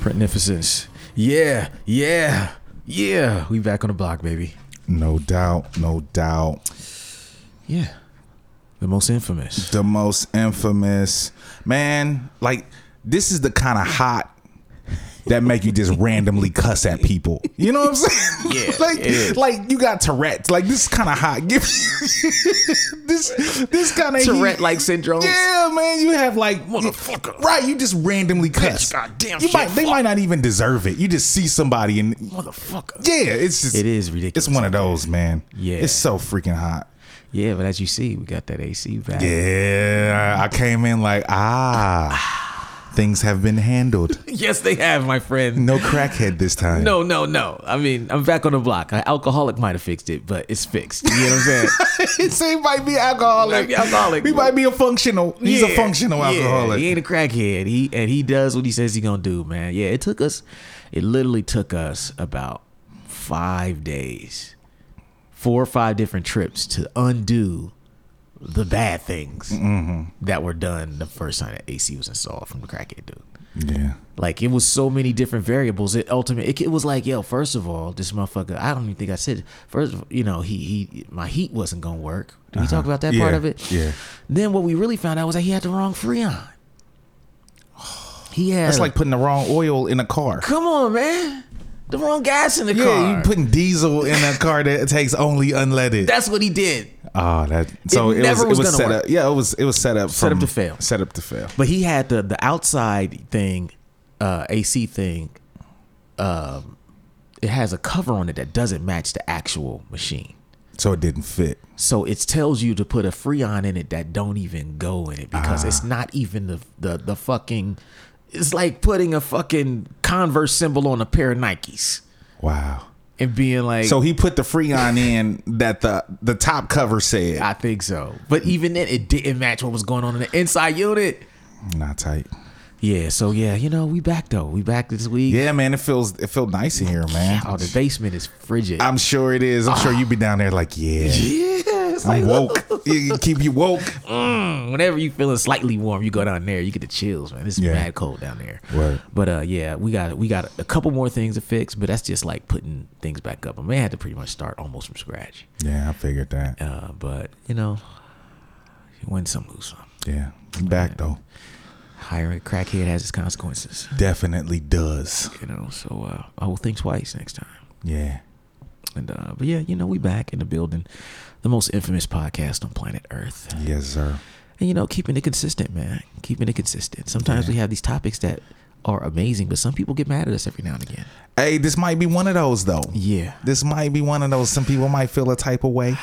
Printnificence. Yeah, yeah, yeah. We back on the block, baby. No doubt, no doubt. Yeah. The most infamous. The most infamous man. Like this is the kind of hot that make you just randomly cuss at people. You know what I'm saying? Yeah, like like you got Tourette's. Like this is kind of hot. Give this this kind of Tourette-like syndrome. Yeah, man. You have like Motherfucker. Right. You just randomly cuss. goddamn You shit, might. They fuck. might not even deserve it. You just see somebody and Motherfucker. yeah, it's just It is ridiculous. It's one of those, man. Yeah. It's so freaking hot. Yeah, but as you see, we got that AC back. Yeah, I came in like ah, things have been handled. Yes, they have, my friend. No crackhead this time. No, no, no. I mean, I'm back on the block. An alcoholic might have fixed it, but it's fixed. You know what I'm saying? so he might be alcoholic. Might be alcoholic. He might be a functional. He's a Yeah, functional yeah. alcoholic. He ain't a crackhead. He and he does what he says he gonna do, man. Yeah, it took us. It literally took us about five days, four or five different trips to undo the bad things Mm-hmm. that were done the first time that AC was installed from the crackhead dude. yeah. Like it was so many different variables. It ultimately it, it was like, yo, first of all, this motherfucker. I don't even think I said. First, of- you know, he he my heat wasn't gonna work. Did we talk about that part Uh-huh. Of it? yeah. Then what we really found out was that he had the wrong freon. He had. That's like putting the wrong oil in a car. come on, man, the wrong gas in the Yeah, car. you putting diesel in a car that takes only unleaded. That's what he did. Oh, that so It it, never was, was it was set work. up. Yeah, it was it was set up Set up to fail. Set up to fail. But he had the the outside thing, uh, AC thing. Um, it has a cover on it that doesn't match the actual machine. So it didn't fit. So it tells you to put a freon in it that don't even go in it because it's not even the the the fucking. It's like putting a fucking Converse symbol on a pair of Nikes Wow. and being like. So he put the freon in that the the top cover said. I think so, but even then, it didn't match what was going on in the inside unit. Not tight. Yeah, so yeah, you know, we back though. We back this week. Yeah, man, it feels it felt nice in here, man. Oh, the basement is frigid. I'm sure it is. I'm sure you'd be down there like, yeah, yeah, it's like I'm woke. You keep you woke. mm, whenever you feeling slightly warm, you go down there, you get the chills, man. It's Yeah. mad cold down there. Right. But uh, yeah, we got we got a couple more things to fix, but that's just like putting things back up. I may have to pretty much start almost from scratch. Yeah, I figured that. Uh, but you know, you win some, lose some. Yeah, I'm back though. Hiring a crackhead has its consequences. Definitely does. You know, so uh, I will think twice next time. Yeah. And uh, but yeah, you know, we back in the building, the most infamous podcast on planet Earth. Yes, sir. And you know, keeping it consistent, man. Keeping it consistent. Sometimes we have these topics that are amazing, but some people get mad at us every now and again. Hey, this might be one of those though. Yeah. This might be one of those. Some people might feel a type of way.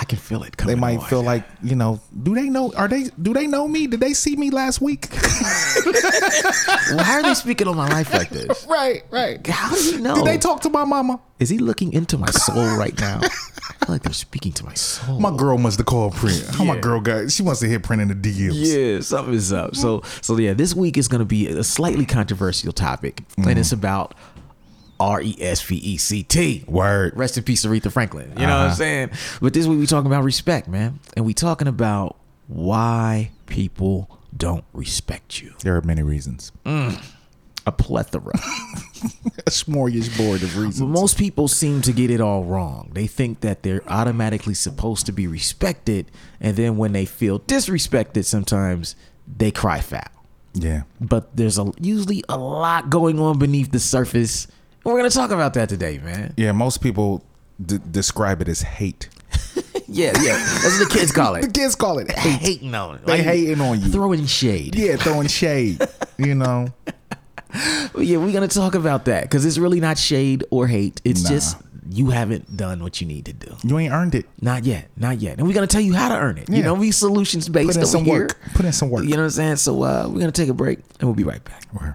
I can feel it coming. They might on. feel like, you know, do they know? Are they? Do they know me? Did they see me last week? Why are they speaking on my life like this? right, right. How do you know? Did they talk to my mama? Is he looking into my soul right now? I feel like they're speaking to my soul. My girl must have called print. How oh, my girl got? She wants to hit print in the DMs. Yeah, something's up. So, so yeah, this week is going to be a slightly controversial topic, and it's mm. about R E S V E C T. Word. Rest in peace, Aretha Franklin. You know what I'm Uh-huh. saying? But this week we talking about respect, man, and we talking about why people don't respect you. There are many reasons. A plethora. A smorgasbord of reasons. Most people seem to get it all wrong. They think that they're automatically supposed to be respected, and then when they feel disrespected, sometimes they cry foul. Yeah. But there's a usually a lot going on beneath the surface. And we're gonna talk about that today, man. Yeah. Most people d- describe it as hate. Yeah, yeah. That's what the kids call it. The kids call it hate. Hating on it. They hating on you. Throwing shade. Yeah, throwing shade. You know. But yeah, we're gonna talk about that because it's really not shade or hate. It's Nah. just you haven't done what you need to do. You ain't earned it. Not yet, not yet. And we're gonna tell you how to earn it. You know, we solutions based Put in some here. work. Put in some work. You know what I'm saying? So uh, we're gonna take a break and we'll be right back. Word.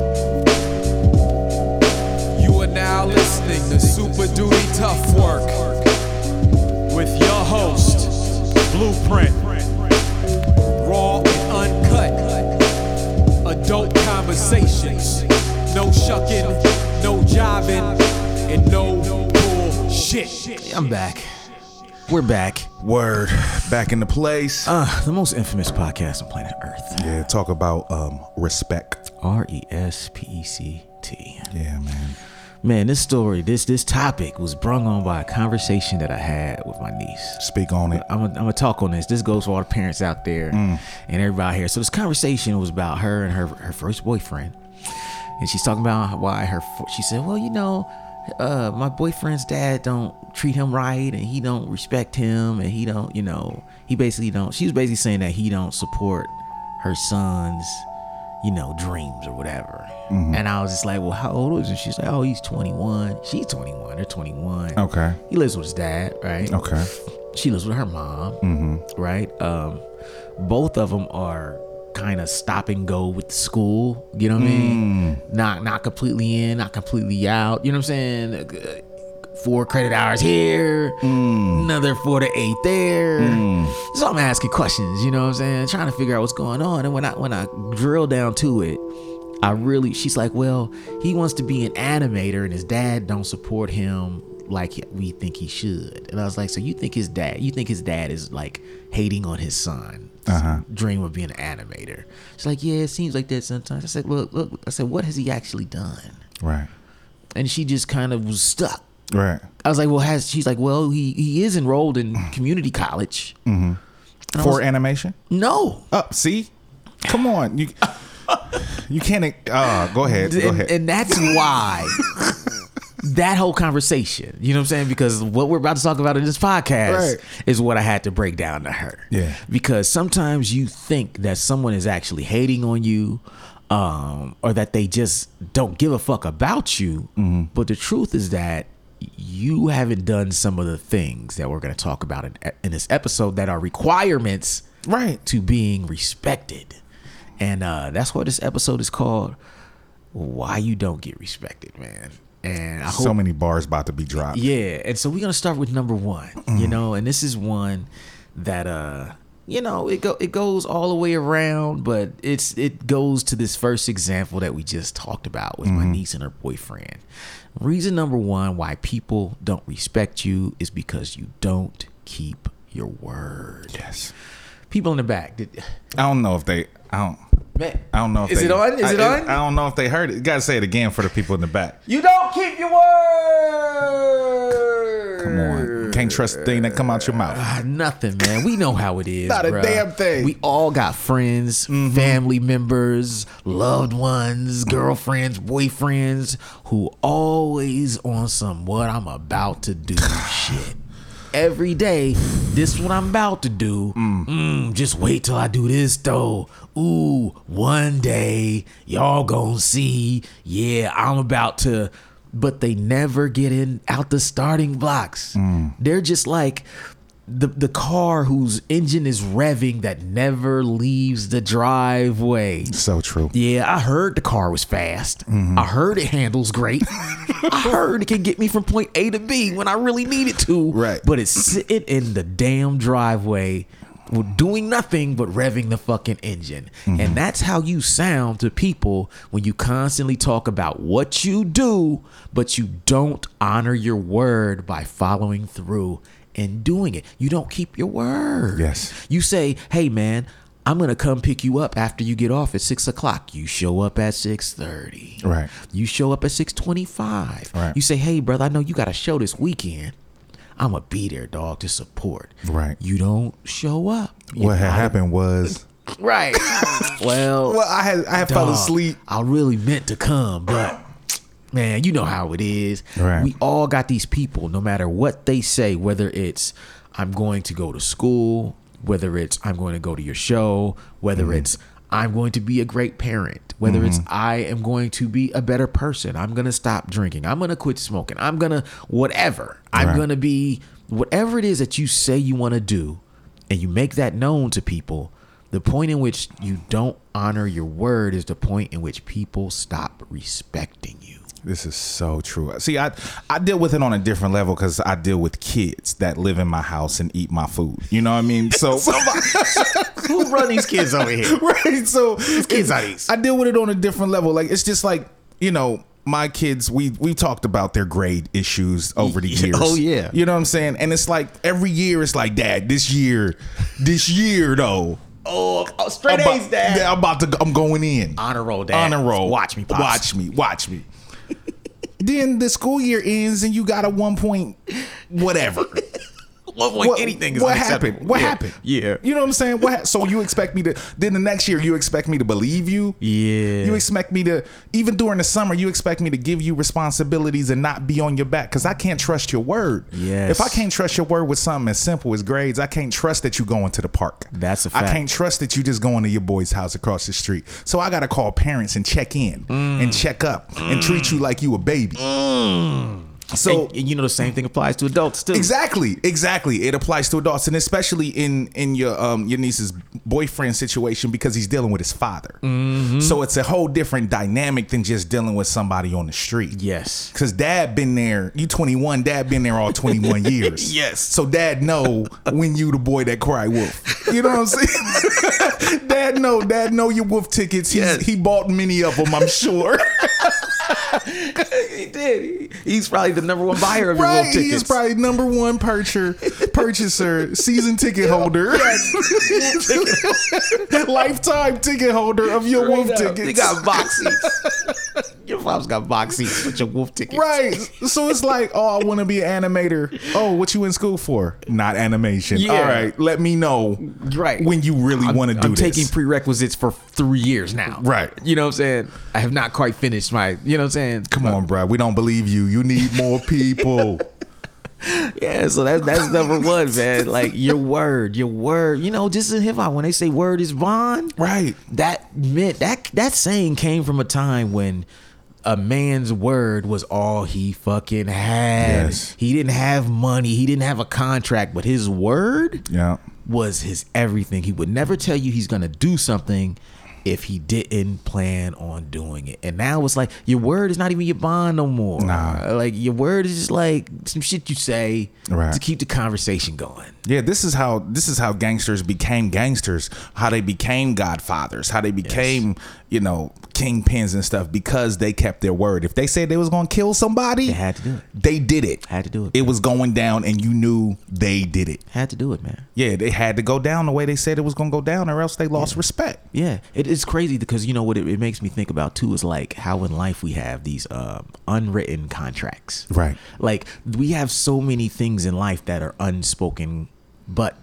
You are now listening to Super Duty Tough Work with your host, Blueprint. Raw and uncut. Adult conversations. No shucking, no jiving, and no bullshit. I'm back. We're back. Word. Back in the place. Uh, the most infamous podcast on planet Earth. yeah, talk about um respect. R E S P E C T. Yeah, man. Man, this story, this this topic was brung on by a conversation that I had with my niece. Speak on it. I'm gonna talk on this. This goes for all the parents out there and everybody here. So this conversation was about her and her her first boyfriend, and she's talking about why her. She said, "Well, you know, uh, my boyfriend's dad don't treat him right, and he don't respect him, and he don't, you know, he basically don't." She was basically saying that he don't support her son's, you know, dreams or whatever. Mm-hmm. And I was just like, "Well, how old is he?" She's like, "Oh, he's 21. She's 21. They're 21. Okay. He lives with his dad, right? Okay. she lives with her mom, mm-hmm. right? Um, both of them are kind of stop and go with the school. You know what I mean? Mm. Not not completely in, not completely out. You know what I'm saying? Uh, Four credit hours here, mm. another four to eight there. Mm. So I'm asking questions. You know what I'm saying? Trying to figure out what's going on. And when I when I drill down to it, I really she's like, well, he wants to be an animator, and his dad don't support him like we think he should. And I was like, so you think his dad, you think his dad is like hating on his son? Uh-huh. Dream of being an animator. She's like, yeah, it seems like that sometimes. I said, look, look. I said, what has he actually done? Right. And she just kind of was stuck. Right. I was like, well, has she's like, well, he he is enrolled in community college. For animation? No, Up. see? Come on. You you can't uh go ahead. Go and, ahead. and that's why that whole conversation, you know what I'm saying? Because what we're about to talk about in this podcast Right. is what I had to break down to her. Yeah. Because sometimes you think that someone is actually hating on you, um, or that they just don't give a fuck about you. Mm-hmm. But the truth is that you haven't done some of the things that we're going to talk about in, in this episode that are requirements Right. to being respected. And uh, that's what this episode is called. Why you don't get respected, man. And I hope so many bars about to be dropped. yeah, and so we're gonna start with number one, you know, and this is one that uh you know it go it goes all the way around, but it's it goes to this first example that we just talked about with my mm-hmm. niece and her boyfriend. Reason number one why people don't respect you is because you don't keep your word. Yes. People in the back, did, I don't know if they I don't man, I don't know if they Is they, it on? Is I, it on? I don't know if they heard it. You gotta say it again for the people in the back. you don't keep your word. Come on. Can't trust a thing that come out your mouth. Ah, nothing, man. We know how it is. Not a bruh. damn thing. Mm-hmm. We all got friends, family members, loved ones, girlfriends, boyfriends who always on some what I'm about to do shit. Every day, this is what I'm about to do. Mm. Mm, just wait till I do this though. Ooh, one day y'all gonna see. Yeah, I'm about to but they never get in out the starting blocks. Mm. They're just like the the car whose engine is revving that never leaves the driveway. So true. Yeah, I heard the car was fast. Mm-hmm. I heard it handles great. I heard it can get me from point A to B when I really need it to. Right. But it's sitting in the damn driveway doing nothing but revving the fucking engine. And mm-hmm. that's how you sound to people when you constantly talk about what you do, but you don't honor your word by following through and doing it. You don't keep your word. Yes. You say, hey man, I'm gonna come pick you up after you get off at six o'clock. You show up at six thirty. Right. You show up at six twenty-five. Right. You say, hey brother, I know you got a show this weekend. I'm gonna be there, dog, to support. Right. You don't show up. What had happened was Right. well, Well, I had I had fell dog, asleep. I really meant to come, but man, you know how it is. Right. We all got these people, no matter what they say, whether it's I'm going to go to school, whether it's I'm going to go to your show, whether Mm-hmm. it's I'm going to be a great parent, whether it's mm-hmm. I am going to be a better person, I'm going to stop drinking, I'm going to quit smoking, I'm going to whatever. I'm Right. going to be whatever it is that you say you want to do and you make that known to people. The point in which you don't honor your word is the point in which people stop respecting you. This is so true. See, I I deal with it on a different level because I deal with kids that live in my house and eat my food. You know what I mean? So Who run these kids over here? right. So these kids are these? I deal with it on a different level. Like it's just like you know. My kids, we we talked about their grade issues over the oh, years. Oh, yeah. you know what I'm saying. And it's like every year, it's like, Dad, this year, this year though, Oh, oh straight I'm A's, about, Dad. I'm about to, I'm going in. Honor roll, Dad. Honor roll. Watch me, Pops. Watch me. Watch me. Then the school year ends and you got a one point whatever. One point anything is what happened? What Yeah. happened? Yeah. You know what I'm saying? What ha- so you expect me to then the next year you expect me to believe you? Yeah. You expect me to even during the summer you expect me to give you responsibilities and not be on your back cuz I can't trust your word. Yes. If I can't trust your word with something as simple as grades, I can't trust that you going to the park. That's a fact. I can't trust that you just going to your boy's house across the street. So I got to call parents and check in Mm. and check up and treat you like you a baby. So and, and you know the same thing applies to adults too. Exactly, exactly. It applies to adults, and especially in in your um your niece's boyfriend situation because he's dealing with his father. Mm-hmm. So it's a whole different dynamic than just dealing with somebody on the street. Yes. Cause dad been there. You 21. Dad been there all 21 years. Yes. So dad know when you the boy that cry wolf. You know what I'm saying? dad know. Dad know your wolf tickets. He's, Yes. He bought many of them. I'm sure. He did. He's probably the number one buyer of your Right, wolf he tickets. is probably number one purchaser, purchaser, season ticket holder, lifetime ticket holder of your wolf Straight up. tickets. They got box seats. your mom's got box seats with your wolf tickets. Right, so it's like, oh, I want to be an animator. Oh, what you in school for? Not animation. Yeah. All right, let me know. Right. when you really want to do I'm this. taking prerequisites for three years now. Right. You know what I'm saying? I have not quite finished my. You know what I'm saying? Come on, bro. We don't believe you. You need more people. Yeah. So that's that's number one, man. Like your word, your word. You know, just in hip hop, when they say word is bond, right. that meant that that saying came from a time when a man's word was all he fucking had. Yes. He didn't have money. He didn't have a contract, but his word Yeah. was his everything. He would never tell you he's gonna do something if he didn't plan on doing it. And now it's like your word is not even your bond no more. Nah. Like your word is just like some shit you say Right. to keep the conversation going. Yeah, this is how this is how gangsters became gangsters. How they became godfathers. How they became, you know, kingpins and stuff because they kept their word. If they said they was gonna kill somebody, They had to do it. They did it. Had to do it. It was going down, and you knew they did it. Had to do it, man. Yeah, they had to go down the way they said it was gonna go down, or else they lost respect. Yeah, it is crazy because you know what it, it makes me think about too is like how in life we have these um, unwritten contracts. Right. Like we have so many things in life that are unspoken, but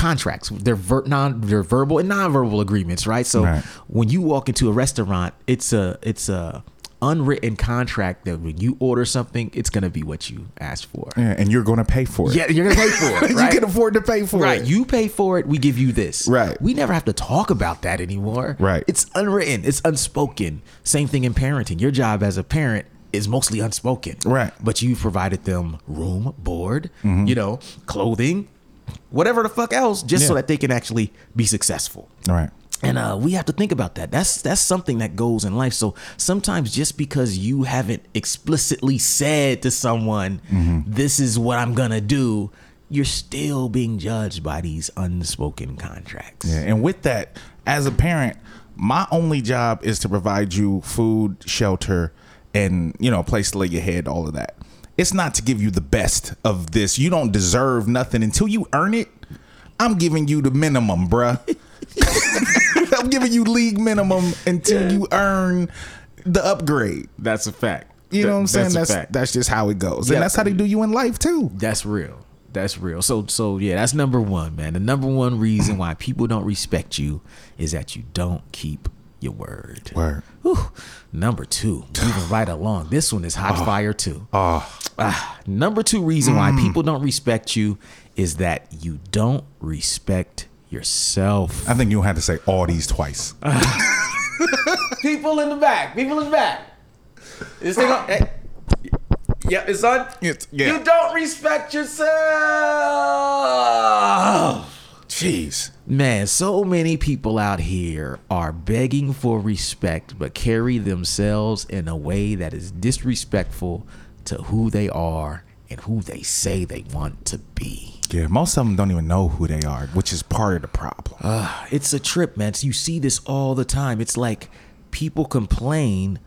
contracts. They're ver- non they're verbal and non-verbal agreements, right? So Right. when you walk into a restaurant, it's a it's a unwritten contract that when you order something, it's gonna be what you asked for. Yeah, and you're gonna pay for it. Yeah, you're gonna pay for it. you can afford to pay for Right. it. Right. You pay for it, we give you this. Right. We never have to talk about that anymore. Right. It's unwritten, it's unspoken. Same thing in parenting. Your job as a parent is mostly unspoken. Right. But you provided them room, board, Mm-hmm. you know, clothing, whatever the fuck else, just so that they can actually be successful. right. And uh, we have to think about that. That's that's something that goes in life. So sometimes just because you haven't explicitly said to someone, Mm-hmm. "This is what I'm gonna do," you're still being judged by these unspoken contracts. Yeah, and with that, as a parent, my only job is to provide you food, shelter, and you know, a place to lay your head, all of that. It's not to give you the best of this. You don't deserve nothing until you earn it. I'm giving you the minimum, bruh. I'm giving you league minimum until you earn the upgrade. That's a fact. You know what I'm saying? That's That's that's just how it goes, Yeah. and that's how they do you in life too. That's real. That's real. So so yeah, that's number one, man. The number one reason why people don't respect you is that you don't keep your word. Word. Whew. Number two, moving right along. This one is hot ah. fire too. Oh, Ah, number two reason why mm. people don't respect you is that you don't respect yourself. I think you had to say all these twice. People in the back. People in the back. This thing on. Hey. Eh. Yeah, it's on. It's- yeah. You don't respect yourself. Jeez. Man, so many people out here are begging for respect, but carry themselves in a way that is disrespectful to who they are and who they say they want to be. Yeah, most of them don't even know who they are, which is part of the problem. It's a trip, man. So you see this all the time. It's like people complain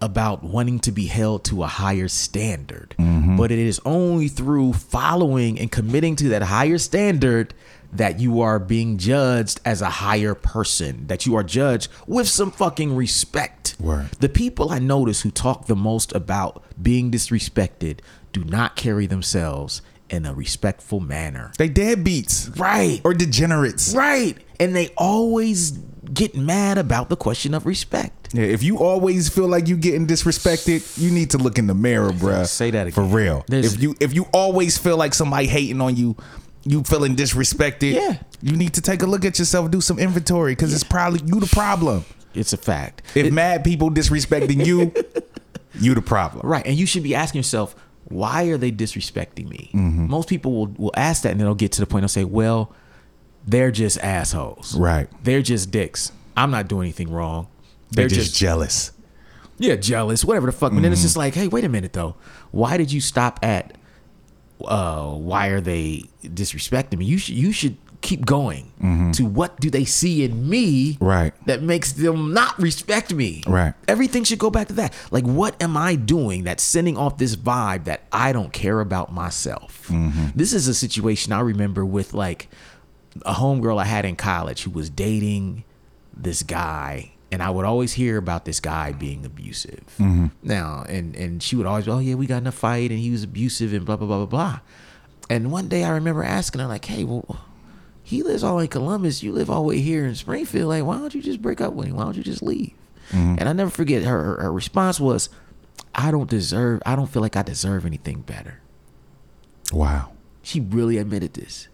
about wanting to be held to a higher standard, mm-hmm. but it is only through following and committing to that higher standard that you are being judged as a higher person, that you are judged with some fucking respect. Word. The people I notice who talk the most about being disrespected do not carry themselves in a respectful manner. they deadbeats Right. or degenerates. Right. And they always get mad about the question of respect. Yeah, if you always feel like you're getting disrespected, you need to look in the mirror, bruh. Say that for real. There's- if you if you always feel like somebody hating on you, you feeling disrespected. Yeah. you need to take a look at yourself, do some inventory, because it's probably you the problem. It's a fact. If It- mad people disrespecting you, you the problem. right. And you should be asking yourself, why are they disrespecting me? Mm-hmm. Most people will, will ask that and then they'll get to the point they'll say, well, they're just assholes. Right. They're just dicks. I'm not doing anything wrong. They're, They're just, just jealous. yeah, jealous, whatever the fuck. But then it's Mm-hmm. just like, hey, wait a minute though. Why did you stop at uh why are they disrespecting me? You should you should keep going to what do they see in me Mm-hmm. Right. that makes them not respect me. Right. Everything should go back to that. Like what am I doing that's sending off this vibe that I don't care about myself? Mm-hmm. This is a situation I remember with like a homegirl I had in college who was dating this guy and I would always hear about this guy being abusive. Mm-hmm. Now, and and she would always, oh yeah, we got in a fight and he was abusive and blah blah blah blah blah. And one day I remember asking her like, hey, well, he lives all in Columbus, you live all the way here in Springfield. Like, why don't you just break up with him? Why don't you just leave? Mm-hmm. And I never forget her, her her response was, I don't deserve, I don't feel like I deserve anything better. Wow. She really admitted this.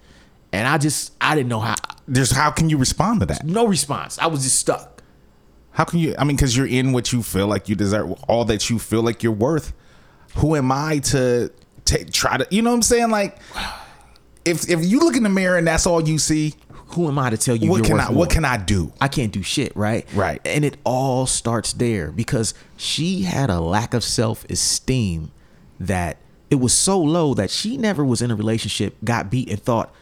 And I just I didn't know how There's how can you respond to that? no response. I was just stuck. How can you? I mean, because you're in what you feel like you deserve, all that you feel like you're worth. Who am I to take try to? You know what I'm saying? Like, if if you look in the mirror and that's all you see, Who am I to tell you what can I? more? What can I do? I can't do shit, right? Right. And it all starts there because she had a lack of self esteem that it was so low that she never was in a relationship, got beat, and thought,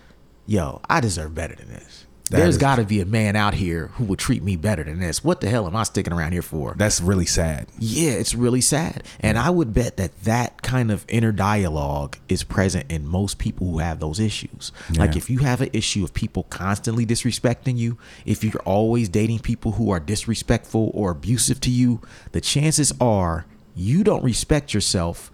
yo, I deserve better than this. That There's is- got to be a man out here who would treat me better than this. What the hell am I sticking around here for? That's really sad. Yeah, it's really sad. And I would bet that that kind of inner dialogue is present in most people who have those issues. Like if you have an issue of people constantly disrespecting you, if you're always dating people who are disrespectful or abusive to you, the chances are you don't respect yourself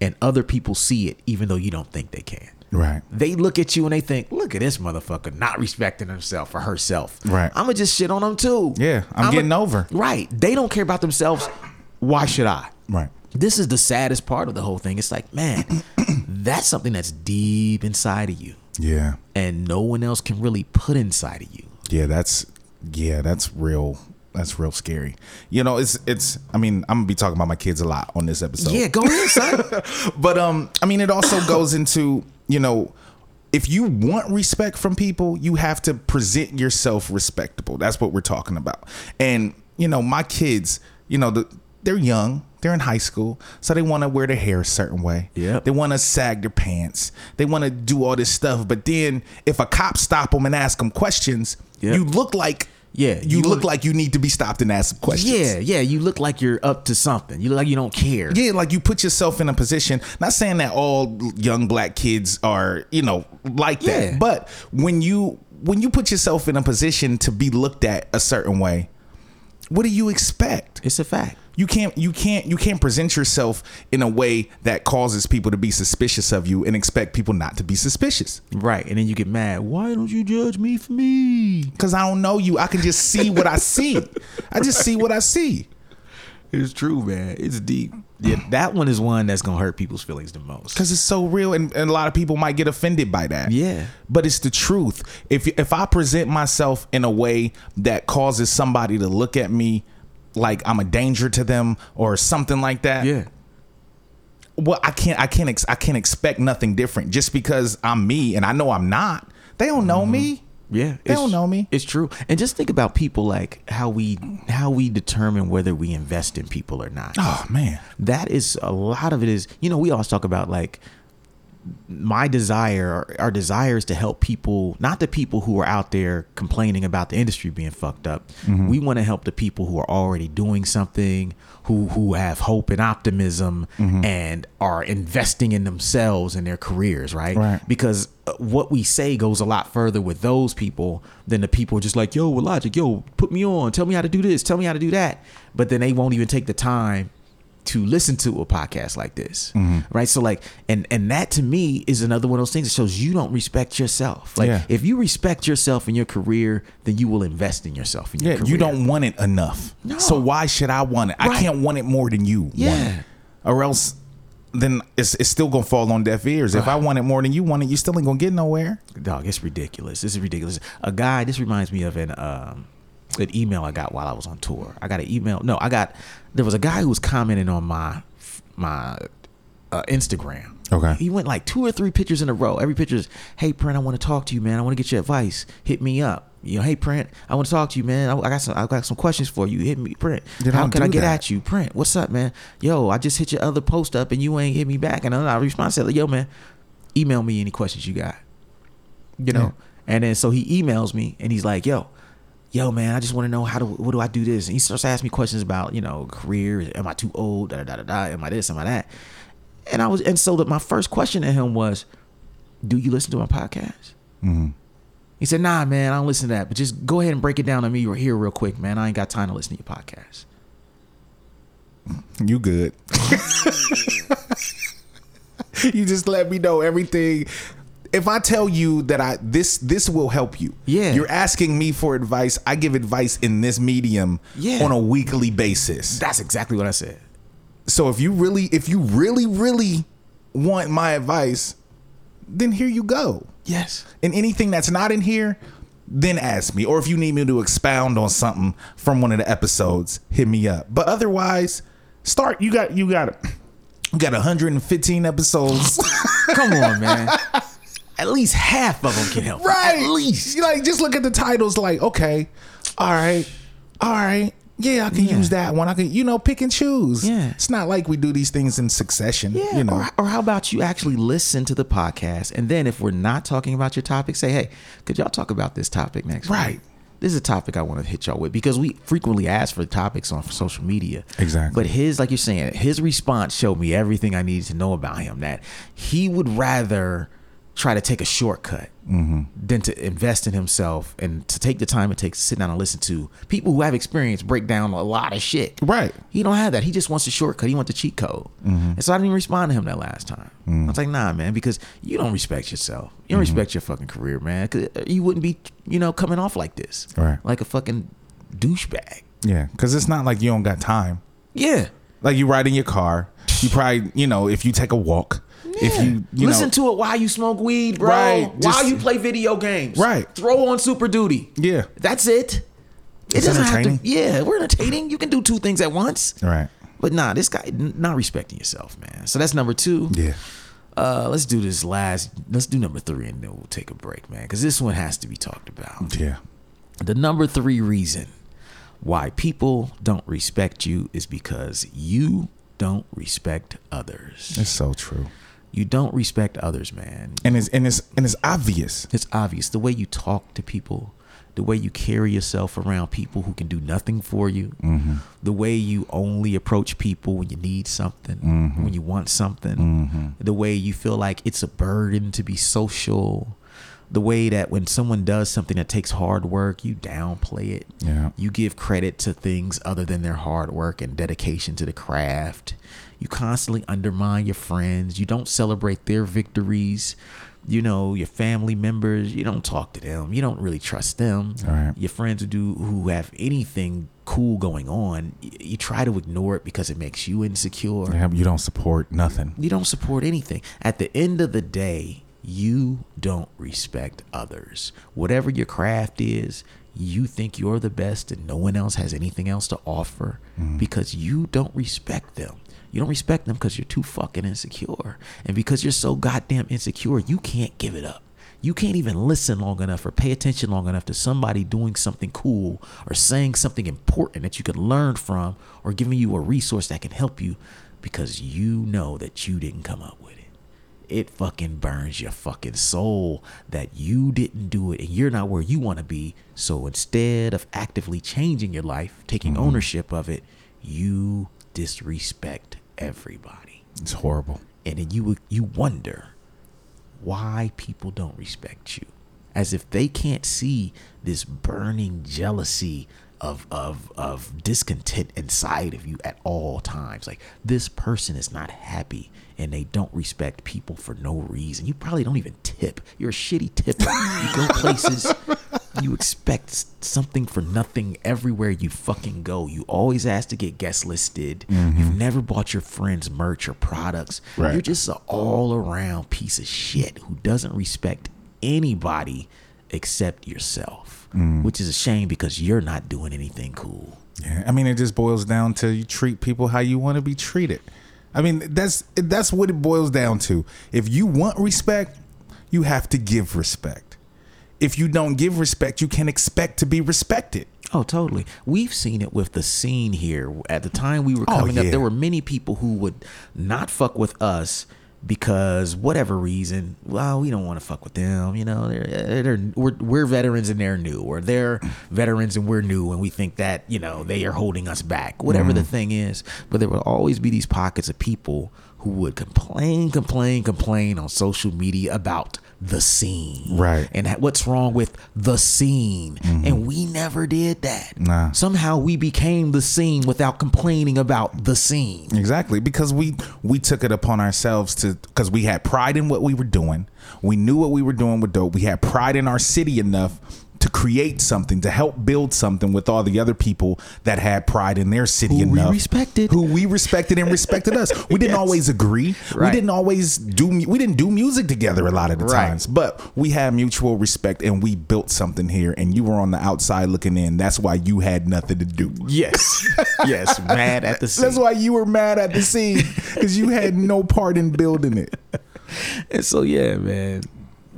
and other people see it even though you don't think they can. Right. They look at you and they think, look at this motherfucker not respecting himself or herself. Right. I'm going to just shit on them too. Yeah, I'm I'ma- getting over. Right. They don't care about themselves. Why should I? Right. This is the saddest part of the whole thing. It's like, man, that's something that's deep inside of you Yeah. and no one else can really put inside of you. Yeah. That's yeah. That's real. That's real scary. You know, it's it's. I mean, I'm gonna be talking about my kids a lot on this episode. Yeah, go ahead, son. but um i mean it also goes into you know if you want respect from people you have to present yourself respectable. That's what we're talking about. And you know my kids you know the, they're young. They're in high school. So they want to wear their hair a certain way. Yeah. they want to sag their pants. They want to do all this stuff. But then if a cop stop them and ask them questions Yep. you look like Yeah, you, you look look- like you need to be stopped and asked some questions yeah, yeah. You look like you're up to something. You look like you don't care. yeah, like you put yourself in a position. Not saying that all young black kids are, you know, like that, but when you when you put yourself in a position to be looked at a certain way, what do you expect? It's a fact. You can't you can't you can't present yourself in a way that causes people to be suspicious of you and expect people not to be suspicious. Right. And then you get mad. Why don't you judge me for me? Cause I don't know you. I can just see what I see. I just see what I see. It's true, man. It's deep. Yeah, that one is one that's gonna hurt people's feelings the most. Cause it's so real, and, and a lot of people might get offended by that. Yeah. but it's the truth. If if I present myself in a way that causes somebody to look at me like I'm a danger to them or something like that, Yeah. well, I can't, I can't, ex- I can't expect nothing different just because I'm me and I know I'm not. They don't know mm-hmm. me. Yeah, They don't know me. It's true. And just think about people like how we how we determine whether we invest in people or not. Oh man, That is a lot of it is, you know, we always talk about like my desire our desire is to help people not the people who are out there complaining about the industry being fucked up Mm-hmm. we want to help the people who are already doing something who who have hope and optimism Mm-hmm. and are investing in themselves and their careers right Right. because uh, what we say goes a lot further with those people than the people just like yo with logic yo put me on tell me how to do this tell me how to do that but then they won't even take the time to listen to a podcast like this Mm-hmm. right so like and and that to me is another one of those things that shows you don't respect yourself like Yeah. if you respect yourself in your career then you will invest in yourself in your yeah, career. you don't want it enough. No. So why should I want it? I can't want it more than you. want Yeah. it. or else. Then it's, it's still gonna fall on deaf ears. If I want it more than you want it, you still ain't gonna get nowhere. dog it's ridiculous this is ridiculous a guy this reminds me of an um an email i got while i was on tour. I got an email no i got there was a guy who was commenting on my my uh, instagram. Okay. he went like two or three pictures in a row. Every picture is hey print i want to talk to you man. I want to get your advice. Hit me up. You know hey print i want to talk to you man. I, I got some i got some questions for you. Hit me print. They how can i get that. at you? Print what's up man? Yo i just hit your other post up and you ain't hit me back. And i responded said yo man email me any questions you got. You know. And then so he emails me and he's like, "Yo, yo, man, I just want to know how do what do I do this?" And he starts asking me questions about you know career. Am I too old? Da da da da. da. Am I this? Am I that? And I was and so that my first question to him was, "Do you listen to my podcast?" Mm-hmm. He said, "Nah, man, I don't listen to that. But just go ahead and break it down to me here real quick, man. I ain't got time to listen to your podcast." You good. you just let me know everything. If I tell you that I this this will help you. Yeah. You're asking me for advice. I give advice in this medium Yeah. on a weekly basis. That's exactly what I said. So if you really if you really really want my advice, then here you go. Yes. And anything that's not in here, then ask me. Or if you need me to expound on something from one of the episodes, hit me up. But otherwise, start. You got you got you got 115 episodes. Come on, man. At least half of them can help. right. At least. Like just look at the titles like, okay, all right, all right. Yeah, I can Yeah. use that one. I can, you know, pick and choose. Yeah. It's not like we do these things in succession. Yeah, You know. or, or how about you actually listen to the podcast, and then if we're not talking about your topic, say, "Hey, could y'all talk about this topic next Right. week?" This is a topic I want to hit y'all with because we frequently ask for topics on social media. Exactly. But his, like you're saying, his response showed me everything I needed to know about him. That he would rather try to take a shortcut Mm-hmm. than to invest in himself and to take the time it takes to sit down and listen to people who have experience break down a lot of shit. Right. He don't have that. He just wants the shortcut. He wants the cheat code. Mm-hmm. And so I didn't even respond to him that last time. I was like, nah, man, because you don't respect yourself. You don't Mm-hmm. respect your fucking career, man. 'Cause you wouldn't be, you know, coming off like this. Right. Like a fucking douchebag. Yeah, because it's not like you don't got time. Yeah. Like you ride in your car. You probably, you know, if you take a walk, if you, you Listen know, to it while you smoke weed, bro. Right, while just- you play video games. Right. Throw on Super Duty. Yeah. That's it. It It's doesn't have to. Yeah, we're entertaining. You can do two things at once. right. But nah, this guy not respecting yourself, man. So that's number two. Yeah. Uh, let's do this last. Let's do number three, and then we'll take a break, man. Because this one has to be talked about. Yeah. The number three reason why people don't respect you is because you don't respect others. It's so true. You don't respect others, man. And it's and it's and it's obvious. It's obvious the way you talk to people, the way you carry yourself around people who can do nothing for you, mm-hmm. the way you only approach people when you need something, mm-hmm. when you want something, mm-hmm. the way you feel like it's a burden to be social. the way that when someone does something that takes hard work, you downplay it. Yeah. You give credit to things other than their hard work and dedication to the craft. You constantly undermine your friends. You don't celebrate their victories. You know, your family members, you don't talk to them. You don't really trust them. Right. Your friends who do who have anything cool going on, you try to ignore it because it makes you insecure Yeah, You don't support nothing. you don't support anything. At the end of the day, you don't respect others. Whatever your craft is, you think you're the best and no one else has anything else to offer mm-hmm. because you don't respect them. You don't respect them because you're too fucking insecure. And because you're so goddamn insecure, you can't give it up. You can't even listen long enough or pay attention long enough to somebody doing something cool or saying something important that you could learn from or giving you a resource that can help you because you know that you didn't come up with it. It fucking burns your fucking soul that you didn't do it and you're not where you want to be. So instead of actively changing your life, taking mm-hmm. ownership of it, you disrespect everybody. It's horrible. And then you you wonder why people don't respect you. As if they can't see this burning jealousy of of of discontent inside of you at all times. Like this person is not happy and they don't respect people for no reason. You probably don't even tip. You're a shitty tipper. You go places you expect something for nothing everywhere you fucking go you always ask to get guest listed mm-hmm. you've never bought your friends merch or products Right. you're just an all around piece of shit who doesn't respect anybody except yourself, mm. which is a shame because you're not doing anything cool. Yeah, I mean, it just boils down to you treat people how you want to be treated. I mean, that's that's what it boils down to. If you want respect, you have to give respect. If you don't give respect, you can expect to be respected. Oh, totally. We've seen it with the scene here. At the time we were Oh, coming up, there were many people who would not fuck with us because whatever reason, well, we don't want to fuck with them. You know, they're, they're we're, we're veterans and they're new, or they're veterans and we're new, and we think that you know they are holding us back. Whatever Mm-hmm. the thing is, but there will always be these pockets of people who would complain, complain, complain on social media about the scene, Right. And what's wrong with the scene, and we never did that. Mm-hmm. Nah. Somehow we became the scene without complaining about the scene. Exactly, because we we took it upon ourselves to because we had pride in what we were doing. We knew what we were doing with dope. We had pride in our city enough to create something to help build something with all the other people that had pride in their city Who we respected. who we respected and respected us. We didn't Yes. always agree. We didn't always do we didn't do music together a lot of the Right. times but we had mutual respect and we built something here and you were on the outside looking in. That's why you had nothing to do. Yes, yes, mad at the scene. that's why you were mad at the scene because you had no part in building it. And so yeah, man,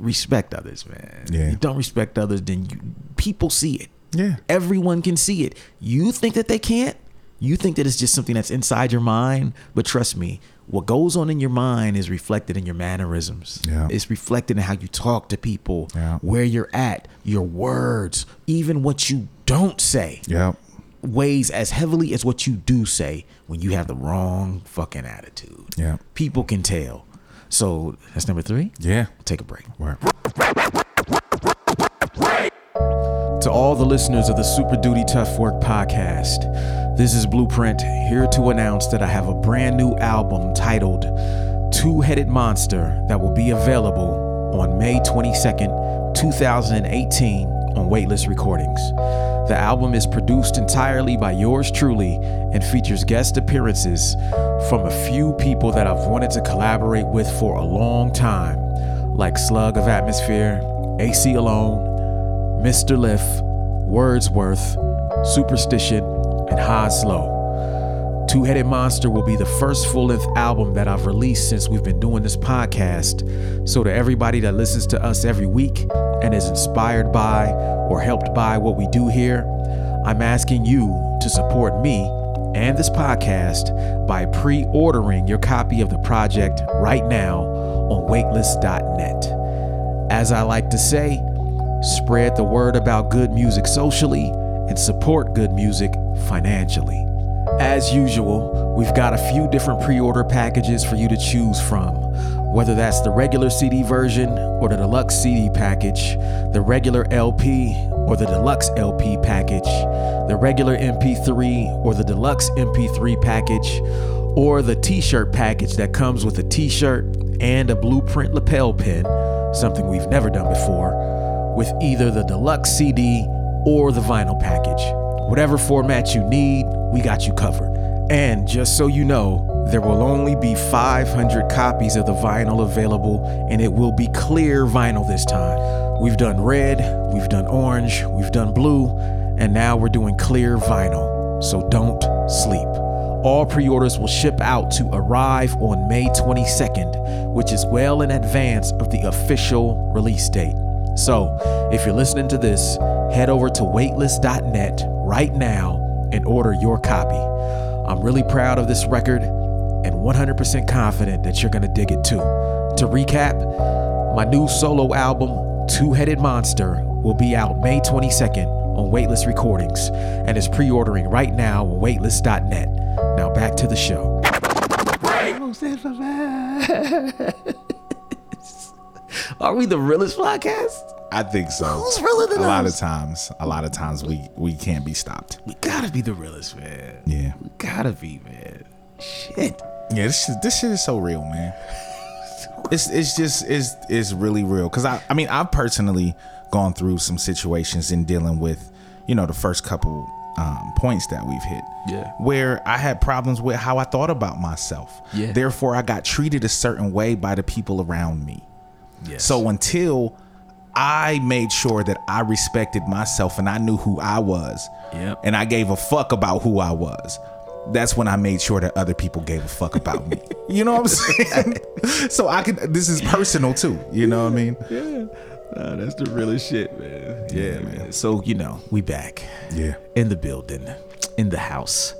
respect others, man. Yeah. You don't respect others, then you people see it. Yeah. Everyone can see it. You think that they can't? You think that it's just something that's inside your mind, but trust me, what goes on in your mind is reflected in your mannerisms. Yeah. It's reflected in how you talk to people, Yeah. where you're at, your words, even what you don't say Yeah. weighs as heavily as what you do say when you have the wrong fucking attitude. Yeah. People can tell. So that's number three. yeah Take a break. Word. To all the listeners of the Super Duty Tough Work podcast, this is Blueprint here to announce that I have a brand new album titled Two Headed Monster that will be available on May 22nd, 2018 on Weightless Recordings. The album is produced entirely by yours truly and features guest appearances from a few people that I've wanted to collaborate with for a long time, like Slug of Atmosphere, Aceyalone, Mr. Lif, Wordsworth, Supastition, and Hoslow. Two Headed Monster will be the first full length album that I've released since we've been doing this podcast. So, to everybody that listens to us every week and is inspired by or helped by what we do here, I'm asking you to support me and this podcast by pre ordering your copy of the project right now on waitlist.net. As I like to say, spread the word about good music socially and support good music financially. As usual, we've got a few different pre order packages for you to choose from. Whether that's the regular CD version or the deluxe CD package, the regular LP or the deluxe LP package, the regular MP3 or the deluxe MP3 package, or the t shirt package that comes with a t shirt and a blueprint lapel pin, something we've never done before, with either the deluxe CD or the vinyl package. Whatever format you need, we got you covered. And just so you know, there will only be 500 copies of the vinyl available, and it will be clear vinyl this time. We've done red, we've done orange, we've done blue, and now we're doing clear vinyl. So don't sleep. All pre orders will ship out to arrive on May 22nd, which is well in advance of the official release date. So, if you're listening to this, head over to waitlist.net right now and order your copy. I'm really proud of this record and 100% confident that you're going to dig it too. To recap, my new solo album, Two Headed Monster, will be out May 22nd on Weightless Recordings and is pre ordering right now on weightless.net. Now back to the show. Are we the realest podcast? I think so. Who's realer than a lot of times, a lot of times we we can't be stopped. We gotta be the realest, man. Yeah, We gotta be, man. Shit. Yeah. This shit, this shit is so real, man. It's it's just it's it's really real because I I mean I've personally gone through some situations in dealing with you know the first couple um, points that we've hit. Yeah. Where I had problems with how I thought about myself. Yeah. Therefore, I got treated a certain way by the people around me. Yes. So until I made sure that I respected myself and I knew who I was, Yep. and I gave a fuck about who I was, that's when I made sure that other people gave a fuck about me. You know what I'm saying? so I can. This is personal too. You know what I mean? Yeah. Nah, that's the realest shit, man. Yeah, man. So, you know, we back. Yeah. In the building, in the house,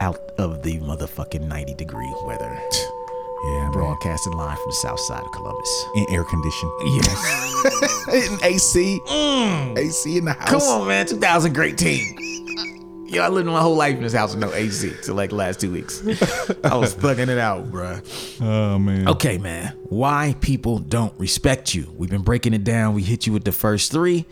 out of the motherfucking 90 degree weather. Yeah, man. Broadcasting live from the south side of Columbus. In air condition. Yes. in AC. Mm. AC in the house. Come on, man. 2018. Yo, I lived my whole life in this house with no AC till like the last two weeks. I was thugging it out, bruh. Oh man. Okay, man. Why people don't respect you. We've been breaking it down. We hit you with the first three.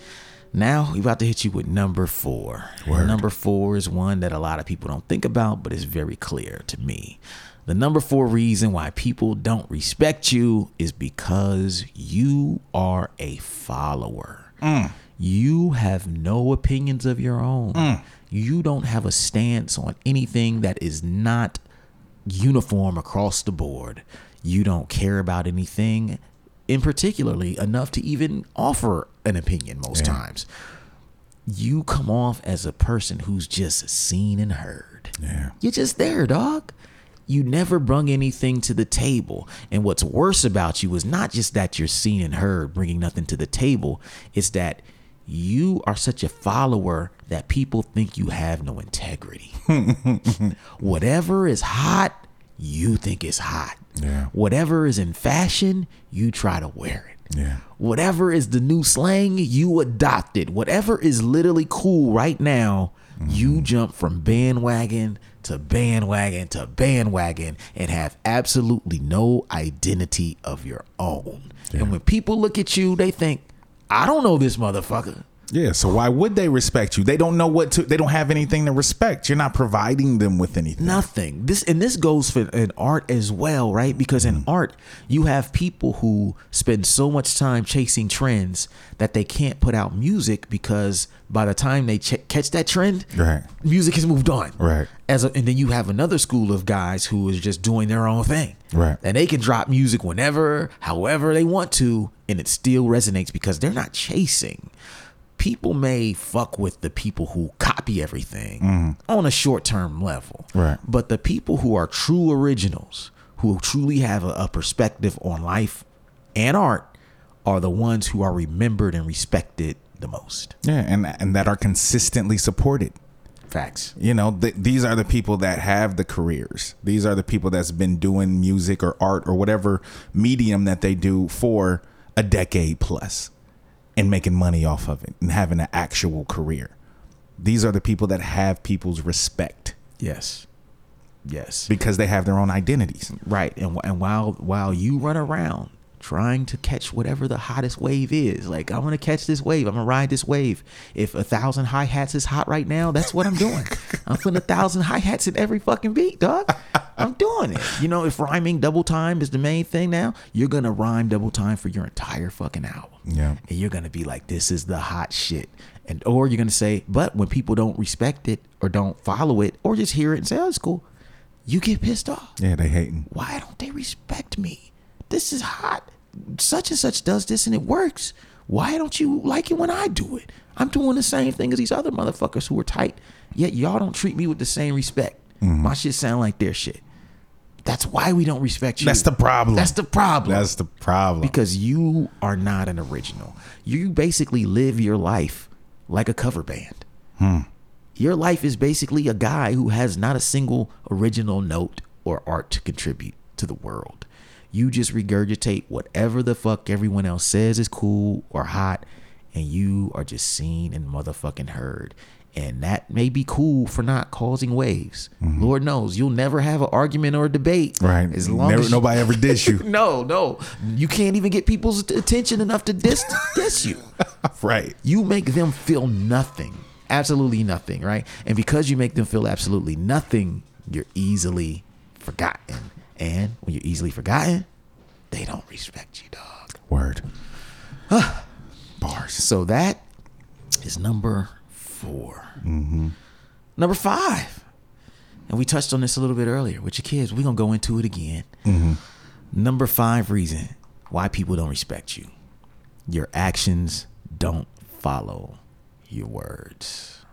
Now we about to hit you with number four. Number four is one that a lot of people don't think about, but it's very clear to me. The number four reason why people don't respect you is because you are a follower. Mm. You have no opinions of your own. Mm. You don't have a stance on anything that is not uniform across the board. You don't care about anything in particularly enough to even offer an opinion most times. You come off as a person who's just seen and heard. Yeah. You're just there, dog. You never brung anything to the table. And what's worse about you is not just that you're seen and heard bringing nothing to the table, it's that you are such a follower that people think you have no integrity. Whatever is hot, you think is hot. Yeah. Whatever is in fashion, you try to wear it. Yeah. Whatever is the new slang, you adopt it. Whatever is literally cool right now, you mm-hmm. jump from bandwagon to bandwagon to bandwagon and have absolutely no identity of your own. And when people look at you, they think, I don't know this motherfucker. Yeah. So why would they respect you? They don't know what to. They don't have anything to respect. You're not providing them with anything. Nothing. This and this goes for in art as well, right? Because in mm-hmm. art, you have people who spend so much time chasing trends that they can't put out music because by the time they ch- catch that trend, Right. music has moved on. Right. As a, and then you have another school of guys who is just doing their own thing. Right. And they can drop music whenever, however they want to, and it still resonates because they're not chasing. People may fuck with the people who copy everything mm-hmm. on a short term level. Right. But the people who are true originals, who truly have a, a perspective on life and art, are the ones who are remembered and respected the most. Yeah. And and that are consistently supported. Facts. You know, th- these are the people that have the careers. These are the people that's been doing music or art or whatever medium that they do for a decade plus and making money off of it and having an actual career. These are the people that have people's respect. Yes. Yes. because they have their own identities. Right. And and while while you run around trying to catch whatever the hottest wave is, like I'm gonna catch this wave, I'm gonna ride this wave. If a thousand hi hats is hot right now, that's what I'm doing. I'm putting a thousand hi hats in every fucking beat, dog. I'm doing it. You know, if rhyming double time is the main thing now, you're gonna rhyme double time for your entire fucking album. Yeah. And you're gonna be like, this is the hot shit. And or you're gonna say, but when people don't respect it or don't follow it or just hear it and say, oh, it's cool, you get pissed off Yeah, they hating. why don't they respect me? This is hot. Such and such does this and it works. Why don't you like it when I do it? I'm doing the same thing as these other motherfuckers who are tight, yet y'all don't treat me with the same respect. Mm-hmm. My shit sound like their shit. That's why we don't respect you. That's the problem. That's the problem. That's the problem. because you are not an original. You basically live your life like a cover band. Your life is basically a guy who has not a single original note or art to contribute to the world. You just regurgitate whatever the fuck everyone else says is cool or hot, and you are just seen and motherfucking heard. And that may be cool for not causing waves. Mm-hmm. Lord knows you'll never have an argument or a debate. right. As long Never, as you- nobody ever dish you. no, no. You can't even get people's attention enough to diss, diss you. right. You make them feel nothing. Absolutely nothing, right? And because you make them feel absolutely nothing, you're easily forgotten. And when you're easily forgotten, they don't respect you, dog. Word. Bars. So that is number 4 mm-hmm. Number five, and we touched on this a little bit earlier with your kids. We're gonna go into it again. Mm-hmm. Number five reason why people don't respect you: your actions don't follow your words.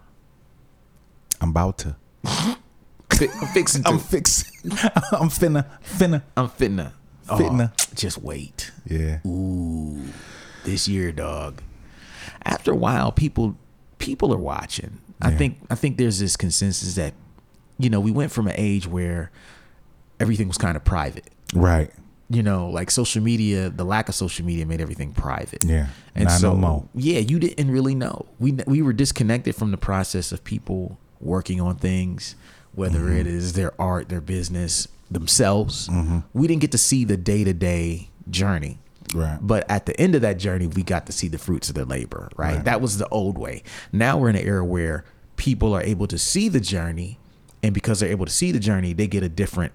I'm about to. Fi- I'm fixing to. I'm fixing. I'm finna. Finna. I'm finna. Oh. Finna. Oh, just wait. Yeah. Ooh, this year, dog. After a while, people people are watching. I think I think there's this consensus that you know we went from an age where everything was kind of private. Right. You know, like social media, the lack of social media made everything private. Yeah. and Not so no more. yeah, you didn't really know. We we were disconnected from the process of people working on things, whether Mm-hmm. it is their art, their business, themselves. Mm-hmm. We didn't get to see the day to day journey. Right. But at the end of that journey, we got to see the fruits of their labor, right? Right. That was the old way. Now we're in an era where people are able to see the journey, and because they're able to see the journey, they get a different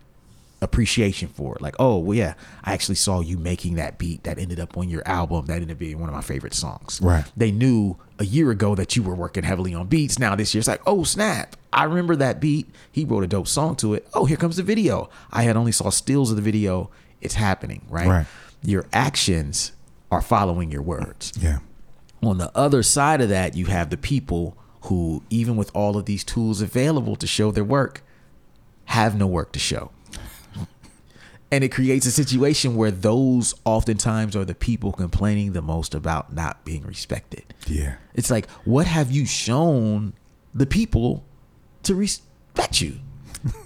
appreciation for it. Like, oh, well, yeah, I actually saw you making that beat that ended up on your album. That ended up being one of my favorite songs. Right. They knew a year ago that you were working heavily on beats. Now this year it's like, oh snap! I remember that beat. He wrote a dope song to it. Oh, here comes the video. I had only saw stills of the video. It's happening, right? Right. Your actions are following your words. Yeah. On the other side of that, you have the people who, even with all of these tools available to show their work, have no work to show. And it creates a situation where those oftentimes are the people complaining the most about not being respected. Yeah. It's like, what have you shown the people to respect you?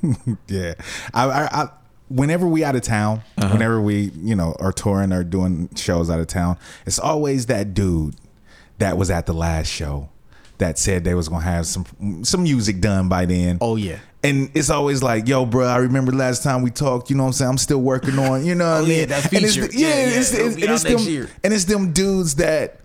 Yeah. I, I, I whenever we out of town, Uh-huh. whenever we, you know, are touring or doing shows out of town, it's always that dude that was at the last show that said they was gonna have some some music done by then. Oh, yeah. And it's always like, yo, bro, I remember last time we talked, you know what I'm saying? I'm still working on, you know what Oh, I mean? yeah, that And it's the- yeah, Yeah, yeah, it's, it's, be and out it's them, year. and it's them dudes that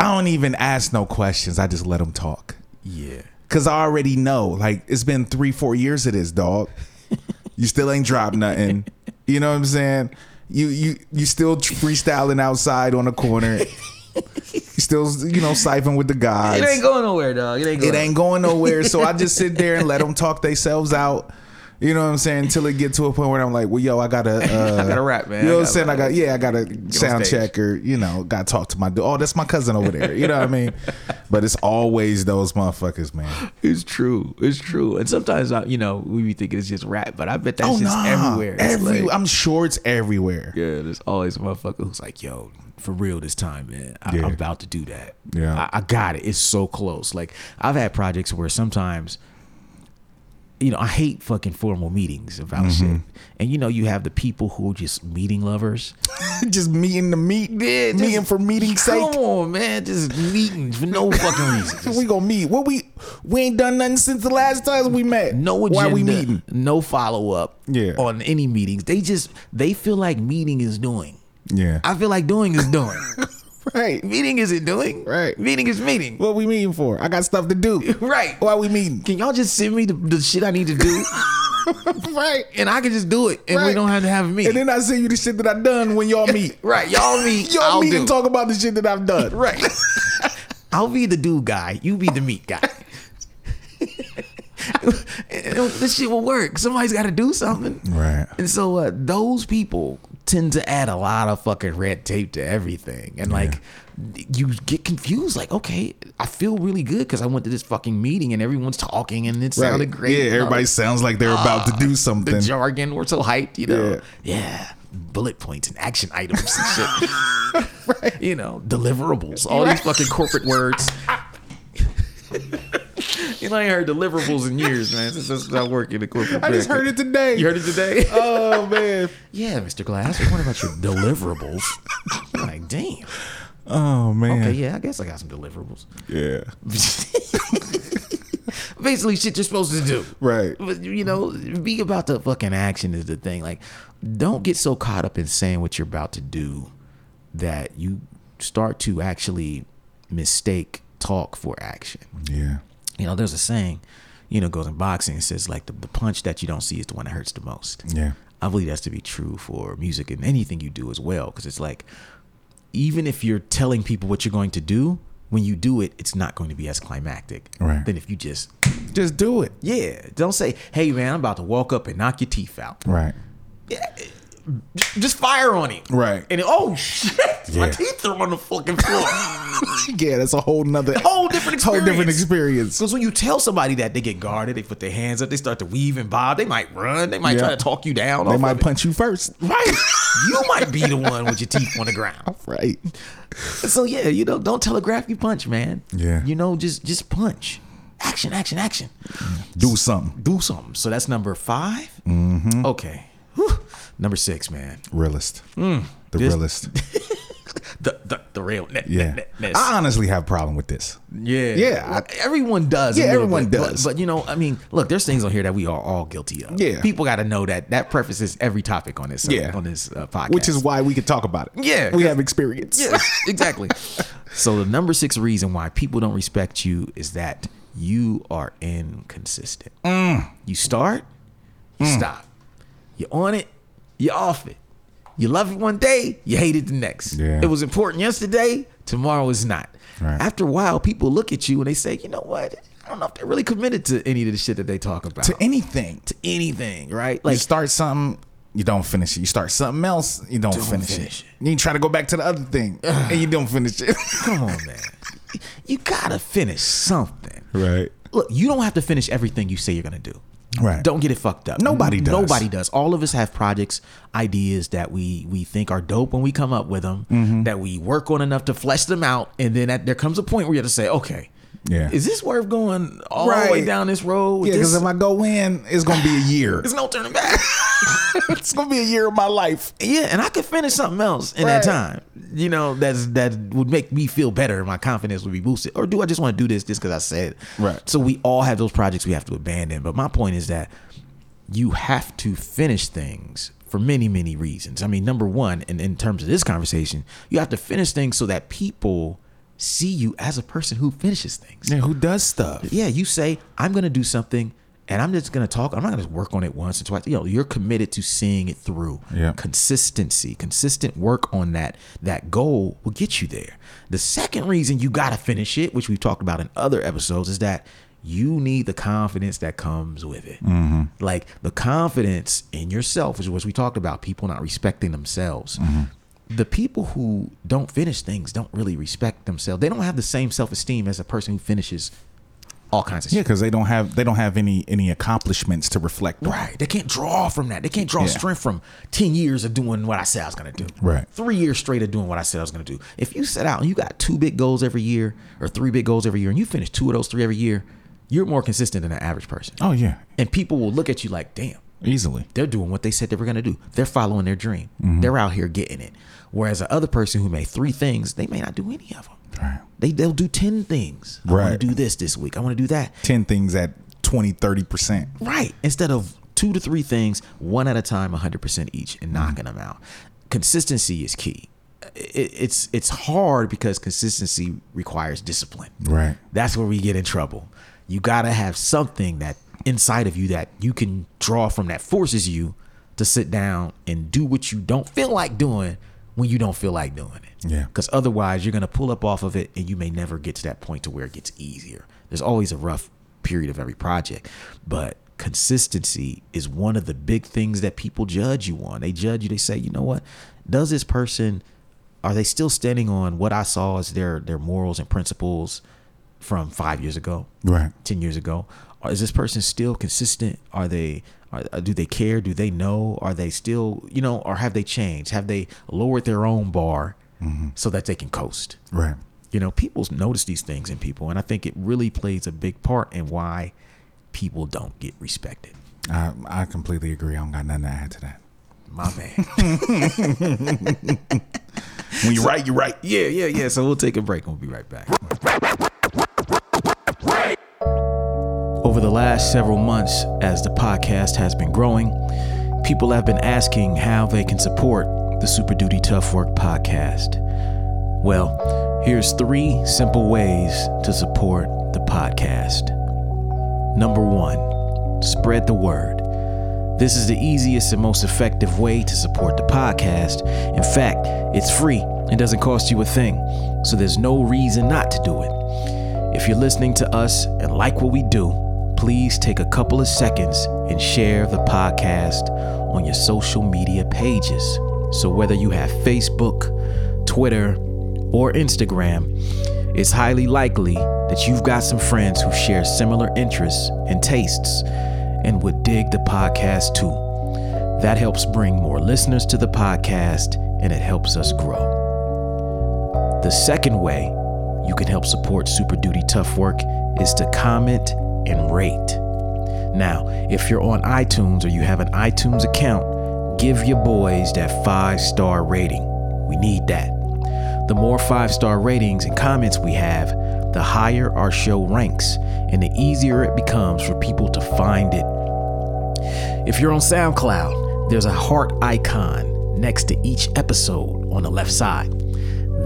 I don't even ask no questions. I just let them talk. Yeah. Cause I already know, like it's been three, four years of this, dog. you still ain't dropped nothing. You know what I'm saying? You you you still freestyling outside on the corner. still you know siphon with the guys. It ain't going nowhere, dog. It ain't going It ain't going nowhere. So I just sit there and let them talk themselves out. You know what I'm saying? Until it get to a point where I'm like, well, yo, I gotta, uh, I gotta rap, man. You know what I'm saying? I got, yeah, I gotta sound check or you know, gotta talk to my dude. Oh, that's my cousin over there. You know what I mean? But it's always those motherfuckers, man. It's true. It's true. And sometimes, I, you know, we be thinking it's just rap, but I bet that's just nah. everywhere. Every, like- I'm sure it's everywhere. yeah, there's always a motherfucker who's like, yo, for real this time, man. I, Yeah. I'm about to do that. Yeah. I, I got it. It's so close. Like, I've had projects where sometimes, you know, I hate fucking formal meetings about Mm-hmm. shit. And, you know, you have the people who are just meeting lovers. just meeting to meet, Yeah, just- meeting for meeting's Come on, man. Just meeting for no fucking reason. Just- we gonna meet. What we We ain't done nothing since the last time we met. no agenda, Why we meeting? no follow up Yeah. on any meetings. They just they feel like meeting is doing. Yeah. I feel like doing is doing. right. meeting isn't doing. Right. Meeting is meeting. What we meeting for? I got stuff to do. Right. Why we meeting? Can y'all just send me the, the shit I need to do, right. and I can just do it, and we don't have to have a And then I send you the shit that I done when y'all meet. right. Y'all meet. Y'all I'll meet do. and talk about the shit that I've done. Right. I'll be the dude guy. You be the meat guy. This shit will work. Somebody's got to do something. Right. And so uh, those people tend to add a lot of fucking red tape to everything. And like, you get confused. Like, okay, I feel really good because I went to this fucking meeting and everyone's talking and it sounded great. Yeah, everybody sounds like they're about to do ah, something. the jargon. We're so hyped, you know. Yeah. Bullet points and action items and shit. You know, deliverables. All these fucking corporate words. you know, I ain't heard deliverables in years, man. Since I started working in corporate. I just heard it today. You heard it today? Oh man. yeah, Mr. Glass. What about your deliverables. I'm like, damn. Oh man. Okay, yeah, I guess I got some deliverables. Yeah. Basically, shit you're supposed to do. Right. But you know, be about the fucking action is the thing. Like, don't get so caught up in saying what you're about to do that you start to actually mistake talk for action. Yeah. You know, there's a saying, you know, goes in boxing. It says like the, the punch that you don't see is the one that hurts the most. Yeah. I believe that's to be true for music and anything you do as well. Because it's like, even if you're telling people what you're going to do, when you do it, it's not going to be as climactic Right. than if you just, Just do it. yeah, don't say, hey man, I'm about to walk up and knock your teeth out. Right. Just fire on it. Right. And oh shit, my teeth are on the fucking floor. Yeah, that's a whole nother Whole different whole experience. different experience. Because when you tell somebody that, they get guarded, they put their hands up, they start to weave and bob, they might run, they might Yeah. try to talk you down. They might of it. punch you first. Right. you might be the one with your teeth on the ground. Right. So yeah, you know, don't telegraph your punch, man. Yeah. You know, just just punch. Action, action, action. Do something. Do something. So that's number 5 Mm-hmm. Okay. Whew. Number six, man. Realist. the this- realist. The the, the real net, Yeah. net, net, I honestly have a problem with this. Yeah, Yeah, Well, I- everyone does. Yeah, everyone bit, does. But, you know, I mean, look, there's things on here that we are all guilty of. Yeah. people got to know that that prefaces every topic on this. uh, Yeah. on this uh, podcast, Which is why we can talk about it. Yeah, We have experience. yes, exactly. So the number six reason why people don't respect you is that you are inconsistent. Mm. You start, you stop. You're on it, you're off it. You love it one day, you hate it the next. Yeah. It was important yesterday, tomorrow is not. Right. After a while, people look at you and they say, you know what? I don't know if they're really committed to any of the shit that they talk about. To anything. To anything, right? you Like start something, you don't finish it. You start something else, you don't, finish, finish it. You try to go back to the other thing, and you don't finish it. come on, man. You gotta finish something. right. look, you don't have to finish everything you say you're gonna do. Right. Don't get it fucked up. Nobody does. Nobody does. All of us have projects, ideas that we we think are dope when we come up with them. Mm-hmm. That we work on enough to flesh them out, and then at, there comes a point where you have to say, okay, Yeah. is this worth going all the way down this road? Yeah, because if I go in, it's gonna be a year. there's no turning back. it's gonna be a year of my life. yeah, and I could finish something else in that time. You know, that's that would make me feel better. My confidence would be boosted. Or do I just want to do this just because I said? Right. So we all have those projects we have to abandon. But my point is that you have to finish things for many, many reasons. I mean, number one, and in terms of this conversation, you have to finish things so that people see you as a person who finishes things. Yeah, who does stuff? Yeah, you say, I'm going to do something and I'm just going to talk. I'm not going to work on it once and twice. You know, you're committed to seeing it through. Yeah. Consistency, consistent work on that that goal will get you there. The second reason you got to finish it, which we've talked about in other episodes, is that you need the confidence that comes with it. Mm-hmm. Like the confidence in yourself, which was we talked about people not respecting themselves. Mm-hmm. The people who don't finish things don't really respect themselves. They don't have the same self esteem as a person who finishes all kinds of Yeah, shit. because they don't have they don't have any any accomplishments to reflect. on. Right. They can't draw from that. They can't draw Yeah. strength from 10 years of doing what I said I was going to do. Right. Three years straight of doing what I said I was going to do. If you set out and you got two big goals every year or three big goals every year and you finish two of those three every year, you're more consistent than an average person. Oh yeah, And people will look at you like, damn, easily. they're doing what they said they were going to do. They're following their dream. Mm-hmm. They're out here getting it. Whereas the other person who made three things, they may not do any of them. Right. They they'll do ten things. I want to do this this week. I want to do that. 10 things at 20, 30%. Right. Instead of two to three things, one at a time, 100% each, and mm-hmm. knocking them out. Consistency is key. It, it's it's hard because consistency requires discipline. Right. That's where we get in trouble. You got to have something that inside of you that you can draw from that forces you to sit down and do what you don't feel like doing when you don't feel like doing it. Yeah. Because otherwise, you're going to pull up off of it and you may never get to that point to where it gets easier. There's always a rough period of every project, but consistency is one of the big things that people judge you on. They judge you, they say, you know what? Does this person are they still standing on what I saw as their their morals and principles from five years ago, Right. ten years ago? Is this person still consistent? Are they are, uh, do they care? Do they know? Are they still you know? Or have they changed? Have they lowered their own bar mm-hmm. so that they can coast? Right. You know, people notice these things in people, and I think it really plays a big part in why people don't get respected. I, I completely agree. I don't got nothing to add to that. My man. When you're right, you're right. yeah, yeah, yeah. So we'll take a break and we'll be right back. Over the last several months, as the podcast has been growing, people have been asking how they can support the Super Duty Tough Work podcast. Well, here's three simple ways to support the podcast. Number one, spread the word. This is the easiest and most effective way to support the podcast. In fact, it's free and doesn't cost you a thing, so there's no reason not to do it. If you're listening to us and like what we do, please take a couple of seconds and share the podcast on your social media pages. So, whether you have Facebook, Twitter, or Instagram, it's highly likely that you've got some friends who share similar interests and tastes and would dig the podcast too. That helps bring more listeners to the podcast and it helps us grow. The second way you can help support Super Duty Tough Work is to comment and rate. Now, if you're on iTunes or you have an iTunes account, give your boys that five star rating. We need that. The more five star ratings and comments we have, the higher our show ranks and the easier it becomes for people to find it. If you're on SoundCloud, there's a heart icon next to each episode on the left side.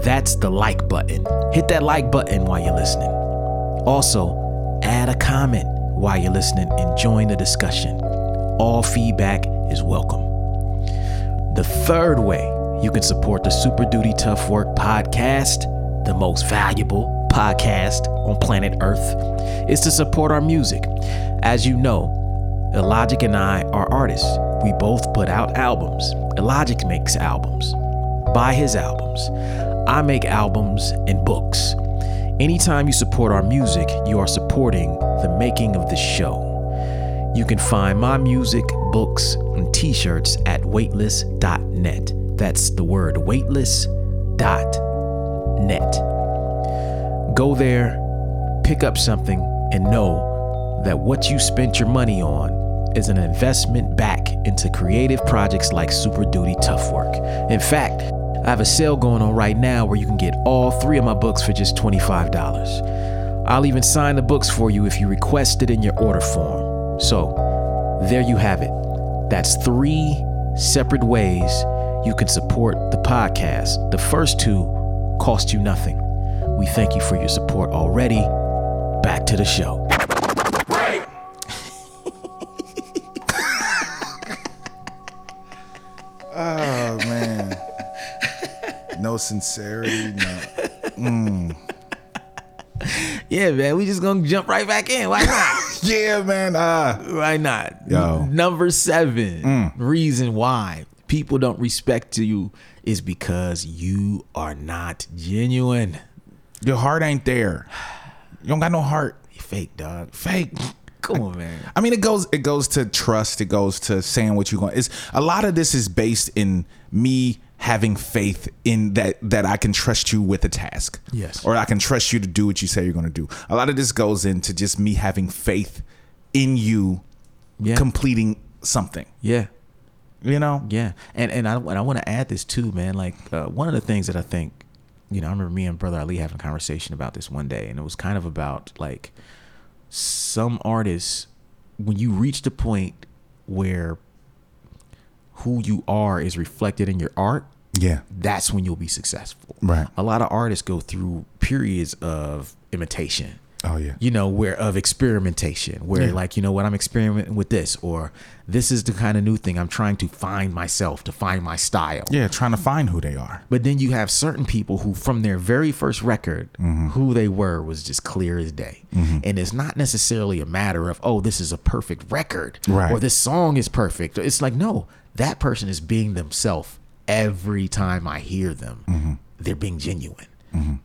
That's the like button. Hit that like button while you're listening. Also, add a comment while you're listening and join the discussion. All feedback is welcome. The third way you can support the Super Duty Tough Work podcast, the most valuable podcast on planet Earth, is to support our music. As you know, Illogic and I are artists. We both put out albums. Illogic makes albums. Buy his albums. I make albums and books. Anytime you support our music, you are supporting the making of this show. You can find my music, books, and t shirts at weightless.net. That's the word weightless.net. Go there, pick up something, and know that what you spent your money on is an investment back into creative projects like Super Duty Tough Work. In fact, I have a sale going on right now where you can get all three of my books for just $25. I'll even sign the books for you if you request it in your order form. So, there you have it. That's three separate ways you can support the podcast. The first two cost you nothing. We thank you for your support already. Back to the show. No sincerity. No. Yeah, man, we just gonna jump right back in. Why not? Yeah, man. Uh, Why not? Yo. Number seven reason why people don't respect you is because you are not genuine. your heart ain't there. You don't got no heart. You fake, dog. Fake. Come on, man. I mean, it goes it goes to trust. It goes to saying what you want. It's a lot of this is based in me having faith in that that I can trust you with a task. Yes. Or I can trust you to do what you say you're going to do. A lot of this goes into just me having faith in you Yeah. completing something. Yeah. You know? Yeah, and and I and I want to add this too, man. Like uh, one of the things that I think you know, I remember me and brother Ali having a conversation about this one day, and it was kind of about like some artists when you reach the point where who you are is reflected in your art, Yeah. that's when you'll be successful. Right. A lot of artists go through periods of imitation. Oh yeah. You know, where of experimentation, where Yeah. like, you know what, I'm experimenting with this, or this is the kind of new thing I'm trying to find myself, to find my style. Yeah, trying to find who they are. But then you have certain people who, from their very first record, Mm-hmm. who they were was just clear as day. And it's not necessarily a matter of, oh, this is a perfect record Right. or this song is perfect. It's like, no, that person is being themselves every time I hear them. Mm-hmm. They're being genuine.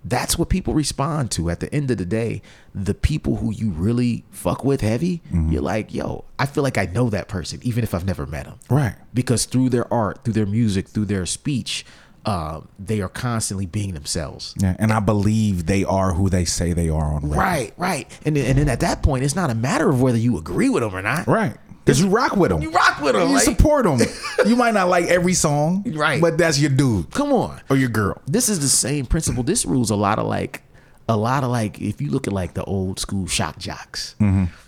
That's what people respond to. At the end of the day, the people who you really fuck with heavy, Mm-hmm. you're like, yo, I feel like I know that person, even if I've never met them. Right. because through their art, through their music, through their speech, uh, they are constantly being themselves. Yeah, and I believe they are who they say they are on record. Right, right. And then, and then at that point, it's not a matter of whether you agree with them or not. Right. Because you rock with them. You rock with them. You Like, support them. you might not like every song, Right. But that's your dude come on. or your girl. This is the same principle. This rules a lot of like, a lot of like, if you look at like the old school shock jocks,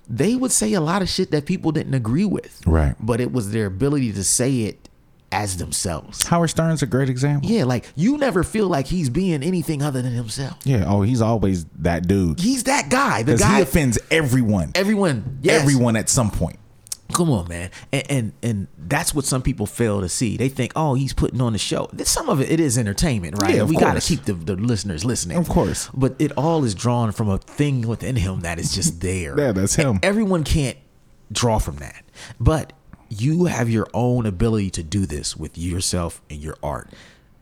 they would say a lot of shit that people didn't agree with. Right. But it was their ability to say it as themselves. Howard Stern's a great example. Yeah, like you never feel like he's being anything other than himself. Yeah. Oh, he's always that dude. He's that guy. The guy he offends everyone. everyone yes. Everyone at some point. Come on, man. And, and and that's what some people fail to see. They think, oh, he's putting on the show. Some of it, it is entertainment, right? Yeah, we got to keep the, the listeners listening. Of course. But it all is drawn from a thing within him that is just there. Yeah, that's him. And everyone can't draw from that. But you have your own ability to do this with yourself and your art.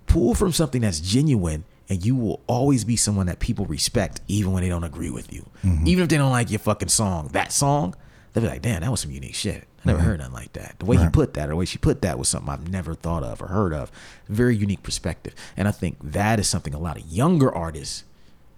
Pull from something that's genuine and you will always be someone that people respect even when they don't agree with you. Mm-hmm. Even if they don't like your fucking song. That song, they'll be like, damn, that was some unique shit. I never heard nothing like that. The way he Mm-hmm. Put that, or the way she put that was something I've never thought of or heard of. Very unique perspective. And I think that is something a lot of younger artists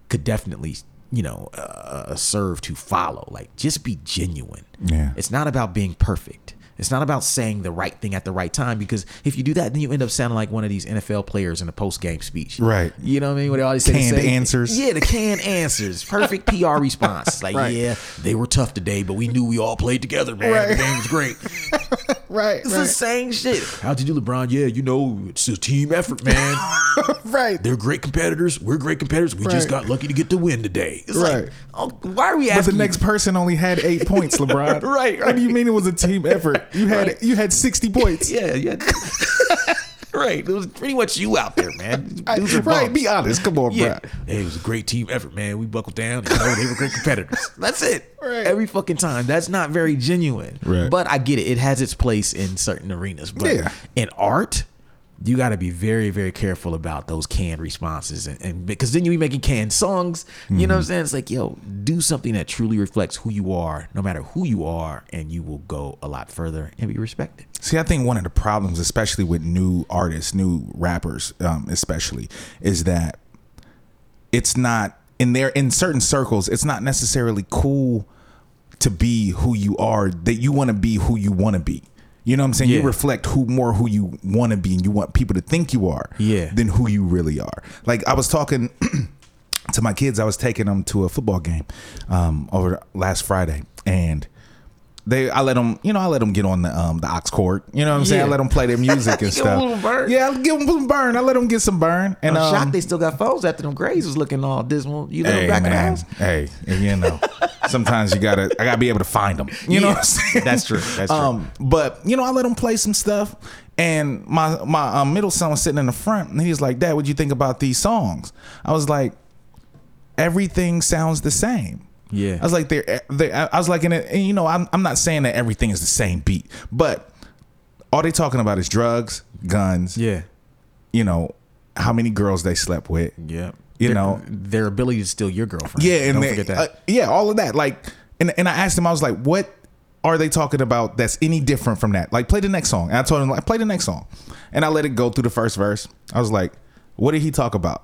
could definitely, you know, uh, serve to follow. Like, just be genuine. Yeah. It's not about being perfect. It's not about saying the right thing at the right time because if you do that, then you end up sounding like one of these NFL players in a post game speech. Right. You know what I mean? What they always say, Canned say- answers. Yeah, the canned answers. Perfect PR response. Like, Right. yeah, they were tough today, but we knew we all played together, man. Right. The game was great. Right. It's the same shit. How'd you do, LeBron? Yeah, you know, it's a team effort, man. right. They're great competitors. We're great competitors. We just got lucky to get the win today. It's Right. like, oh, why are we But asking? the next person only had eight points, LeBron. Right, What do you mean it was a team effort? You had Right. you had sixty points. yeah, yeah. right. It was pretty much you out there, man. Right. bums. Be honest. Come on, Yeah. bro. Hey, it was a great team effort, man. We buckled down. You know, they were great competitors. That's it. Right. Every fucking time. That's not very genuine. Right. But I get it. It has its place in certain arenas. But Yeah. in art, you got to be very, very careful about those canned responses, and, and because then you be making canned songs. You Mm-hmm. know what I'm saying? It's like, yo, do something that truly reflects who you are, no matter who you are, and you will go a lot further and be respected. See, I think one of the problems, especially with new artists, new rappers, um, especially, is that it's not in there in certain circles. It's not necessarily cool to be who you are. That you want to be who you want to be. You know what I'm saying? You reflect who more who you want to be, and you want people to think you are, Yeah. than who you really are. Like I was talking to my kids, I was taking them to a football game um, over last Friday, and they I let them, you know, I let them get on the um, the aux cord. You know what I'm saying? I let them play their music and Give 'em a stuff. Yeah, I'll give them some burn. I let them get some burn. And I'm um, shocked they still got phones after them grades was looking all dismal. You let Hey them back in the man, house? hey, you know, sometimes you gotta, I gotta be able to find them. You know Yeah. what I'm saying? That's true. That's true. Um, but you know, I let them play some stuff, and my my um, middle son was sitting in the front, and he was like, "Dad, what'd you think about these songs?" I was like, "Everything sounds the same." Yeah. I was like, "They're, they I was like, and, it, and you know, I'm I'm not saying that everything is the same beat, but all they talking about is drugs, guns, Yeah. you know, how many girls they slept with, Yeah. You Their- know. their ability to steal your girlfriend. Yeah, and don't they- forget that. uh, yeah, all of that. Like, and and I asked him, I was like, what are they talking about that's any different from that? Like, play the next song. And I told him, like, play the next song, and I let it go through the first verse. I was like, what did he talk about?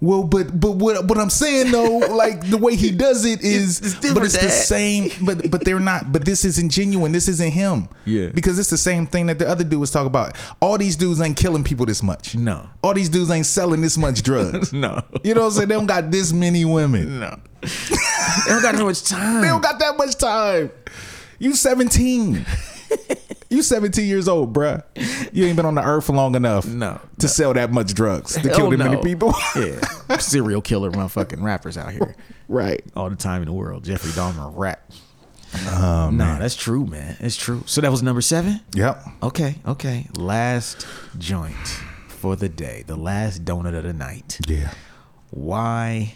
Well, but but what what I'm saying though, like the way he does it is, it's different, but it's the same. But but they're not. But this isn't genuine. This isn't him. Yeah. Because it's the same thing that the other dude was talking about. All these dudes ain't killing people this much. No. All these dudes ain't selling this much drugs. No. You know what I'm saying? They don't got this many women. No. they don't got so much time. They don't got that much time. You 17. You 17 years old, bruh. You ain't been on the earth long enough No. to sell that much drugs to Hell oh, kill that no. many people. yeah. Serial killer motherfucking rappers out here. right. All the time in the world. Jeffrey Dahmer rap. Oh, no, that's true, man. It's true. So that was number seven? Yep. Okay, okay. Last joint for the day. The last donut of the night. Yeah. Why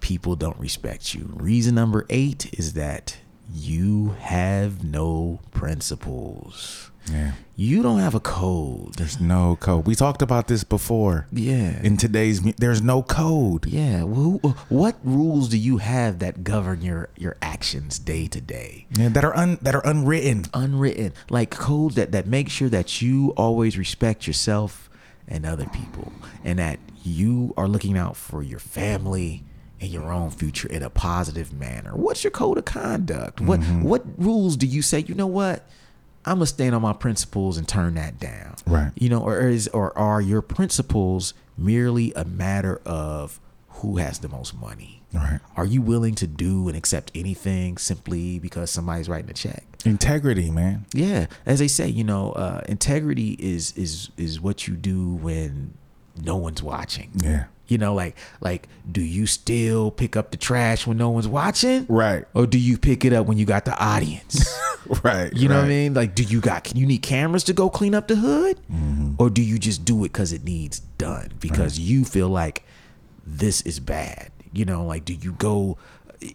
people don't respect you. Reason number eight is that you have no principles. Yeah. You don't have a code. There's no code. We talked about this before. Yeah. In today's, there's no code. Yeah. Well, who- uh, what rules do you have that govern your your actions day to day? Yeah, that are un, that are unwritten. Unwritten, like codes that that make sure that you always respect yourself and other people, and that you are looking out for your family and your own future in a positive manner. What's your code of conduct? What what rules do you say? You know what? I'm gonna stand on my principles and turn that down. Right. You know, or is or are your principles merely a matter of who has the most money? Right. Are you willing to do and accept anything simply because somebody's writing a check? Integrity, man. Yeah, as they say, you know, uh, integrity is is is what you do when no one's watching. Yeah. You know, like like, do you still pick up the trash when no one's watching? Right. Or do you pick it up when you got the audience? Right. You know what I mean? Like, do you got? Can you need cameras to go clean up the hood, Mm-hmm. or do you just do it because it needs done because you feel like this is bad? You know, like, do you go?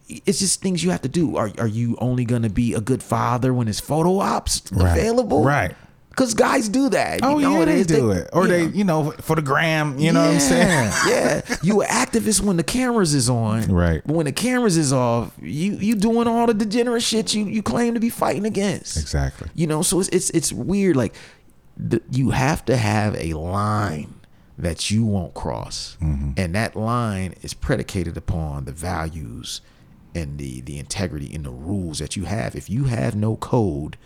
It's just things you have to do. Are are you only gonna be a good father when it's photo ops Right. available? Right. Because guys do that. Oh you know, yeah, they is. do it, or they, know. you know, for the gram. You know what I'm saying? yeah. You an activist when the cameras is on. Right. But when the cameras is off, you you doing all the degenerate shit you you claim to be fighting against. Exactly. You know, so it's it's it's weird. Like the, you have to have a line that you won't cross, Mm-hmm. and that line is predicated upon the values and the the integrity and the rules that you have. If you have no code,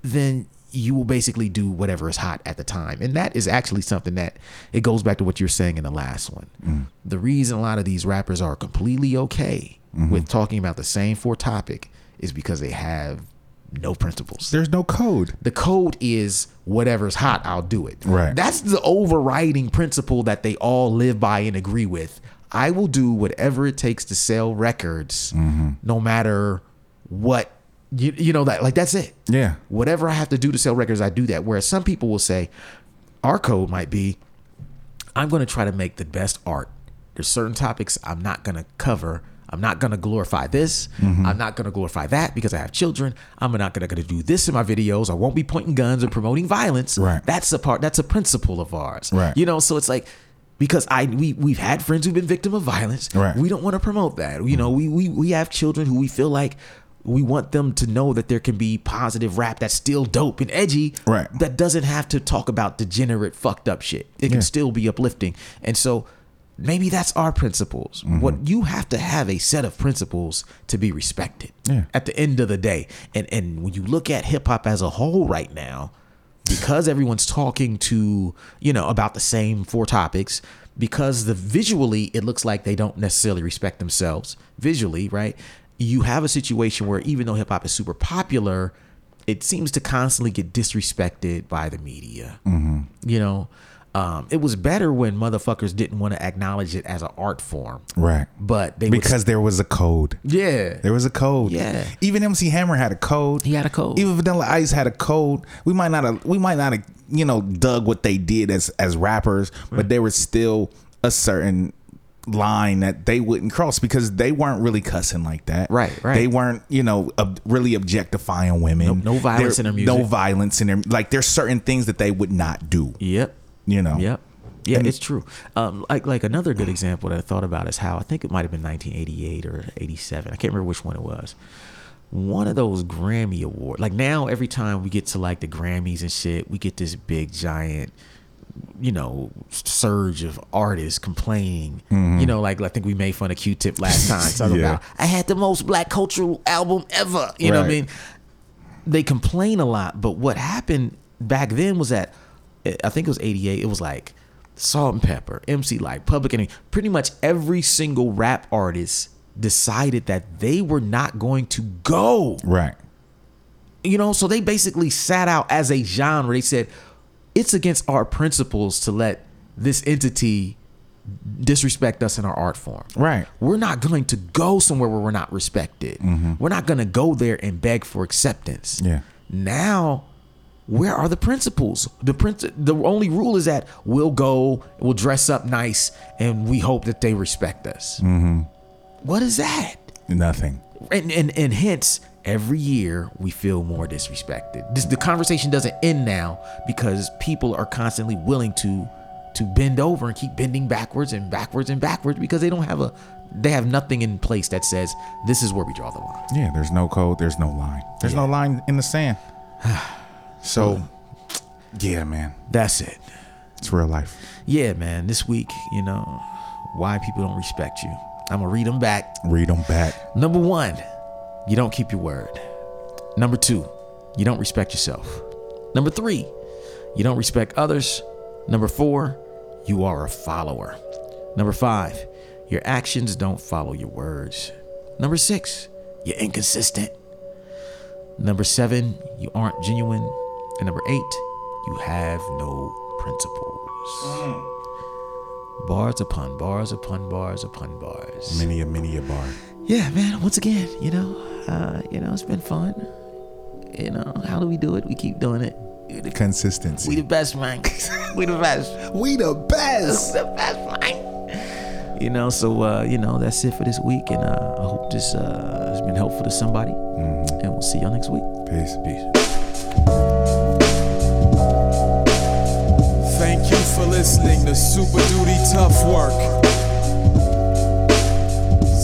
then you will basically do whatever is hot at the time. And that is actually something that it goes back to what you're saying in the last one. The reason a lot of these rappers are completely okay with talking about the same four topic is because they have no principles. There's no code. The code is whatever's hot, I'll do it. Right. That's the overriding principle that they all live by and agree with. I will do whatever it takes to sell records, Mm-hmm. no matter what you you know that like that's it. Yeah. Whatever I have to do to sell records, I do that. Whereas some people will say, our code might be, I'm going to try to make the best art. There's certain topics I'm not going to cover. I'm not going to glorify this. Mm-hmm. I'm not going to glorify that because I have children. I'm not going to do this in my videos. I won't be pointing guns or promoting violence. Right. That's a part. That's a principle of ours. Right. You know, so it's like because I we we've had friends who've been victim of violence. Right. We don't want to promote that. You know, we we we have children who we feel like we want them to know that there can be positive rap that's still dope and edgy. Right. That doesn't have to talk about degenerate, fucked up shit. It can Yeah. still be uplifting. And so maybe that's our principles. Mm-hmm. What you have to have a set of principles to be respected. Yeah. At the end of the day. And and when you look at hip hop as a whole right now, because everyone's talking to, you know, about the same four topics, because the visually it looks like they don't necessarily respect themselves visually, right? You have a situation where even though hip hop is super popular, it seems to constantly get disrespected by the media. You know, um, it was better when motherfuckers didn't want to acknowledge it as an art form, Right. but they would- Because there was a code. yeah, There was a code. Yeah. Even MC Hammer had a code. He had a code. Even Vanilla Ice had a code. We might not have we might not have, you know, dug what they did as as rappers, but there was still a certain line that they wouldn't cross because they weren't really cussing like that. Right, right. They weren't, you know, ob- really objectifying women. No- no violence There- in their music. No violence in their like there's certain things that they would not do. Yep. You know. Yep. Yeah, it's true. Um, like like another good example that I thought about is how I think it might have been 1988 or 87. I can't remember which one it was. One of those Grammy award. Like now, every time we get to like the Grammys and shit, we get this big giant you know, surge of artists complaining. You know, like I think we made fun of Q-Tip last time, talking Mm-hmm. Yeah. about I had the most black cultural album ever. You know what I mean? They complain a lot, but what happened back then was that I think it was '88. It was like Salt-N-Pepa, MC Lyte, Public Enemy. Pretty much every single rap artist decided that they were not going to go Right. you know so they basically sat out as a genre they said it's against our principles to let this entity disrespect us in our art form Right. we're not going to go somewhere where we're not respected we're not going to go there and beg for acceptance Yeah. now where are the principles the princi- the only rule is that we'll go we'll dress up nice and we hope that they respect us Mhm. What is that Nothing. and, and and hence every year we feel more disrespected. This the conversation doesn't end now because people are constantly willing to to bend over and keep bending backwards and backwards and backwards because they don't have a they have nothing in place that says this is where we draw the line. Yeah, there's no code, there's no line. There's no line in the sand. So, yeah, man, That's it. it's real life. Yeah, man. This week, you know, why people don't respect you. I'm gonna read them back. Read them back. Number one, you don't keep your word. Number two, you don't respect yourself. Number three, you don't respect others. Number four, you are a follower. Number five, your actions don't follow your words. Number six, you're inconsistent. Number seven, you aren't genuine. And number eight, you have no principles. Mm. Bars upon bars upon bars upon bars. Many a many a bar. Yeah, man. Once again, you know, uh, you know, it's been fun. You know, how do we do it? We keep doing it. The, Consistency. we the best, man. we the best. We the best. the best, man. You know, so uh, you know, that's it for this week, and uh, I hope this uh, has been helpful to somebody. And we'll see y'all next week. Peace. Peace. Thank you for listening to Super Duty Tough Work.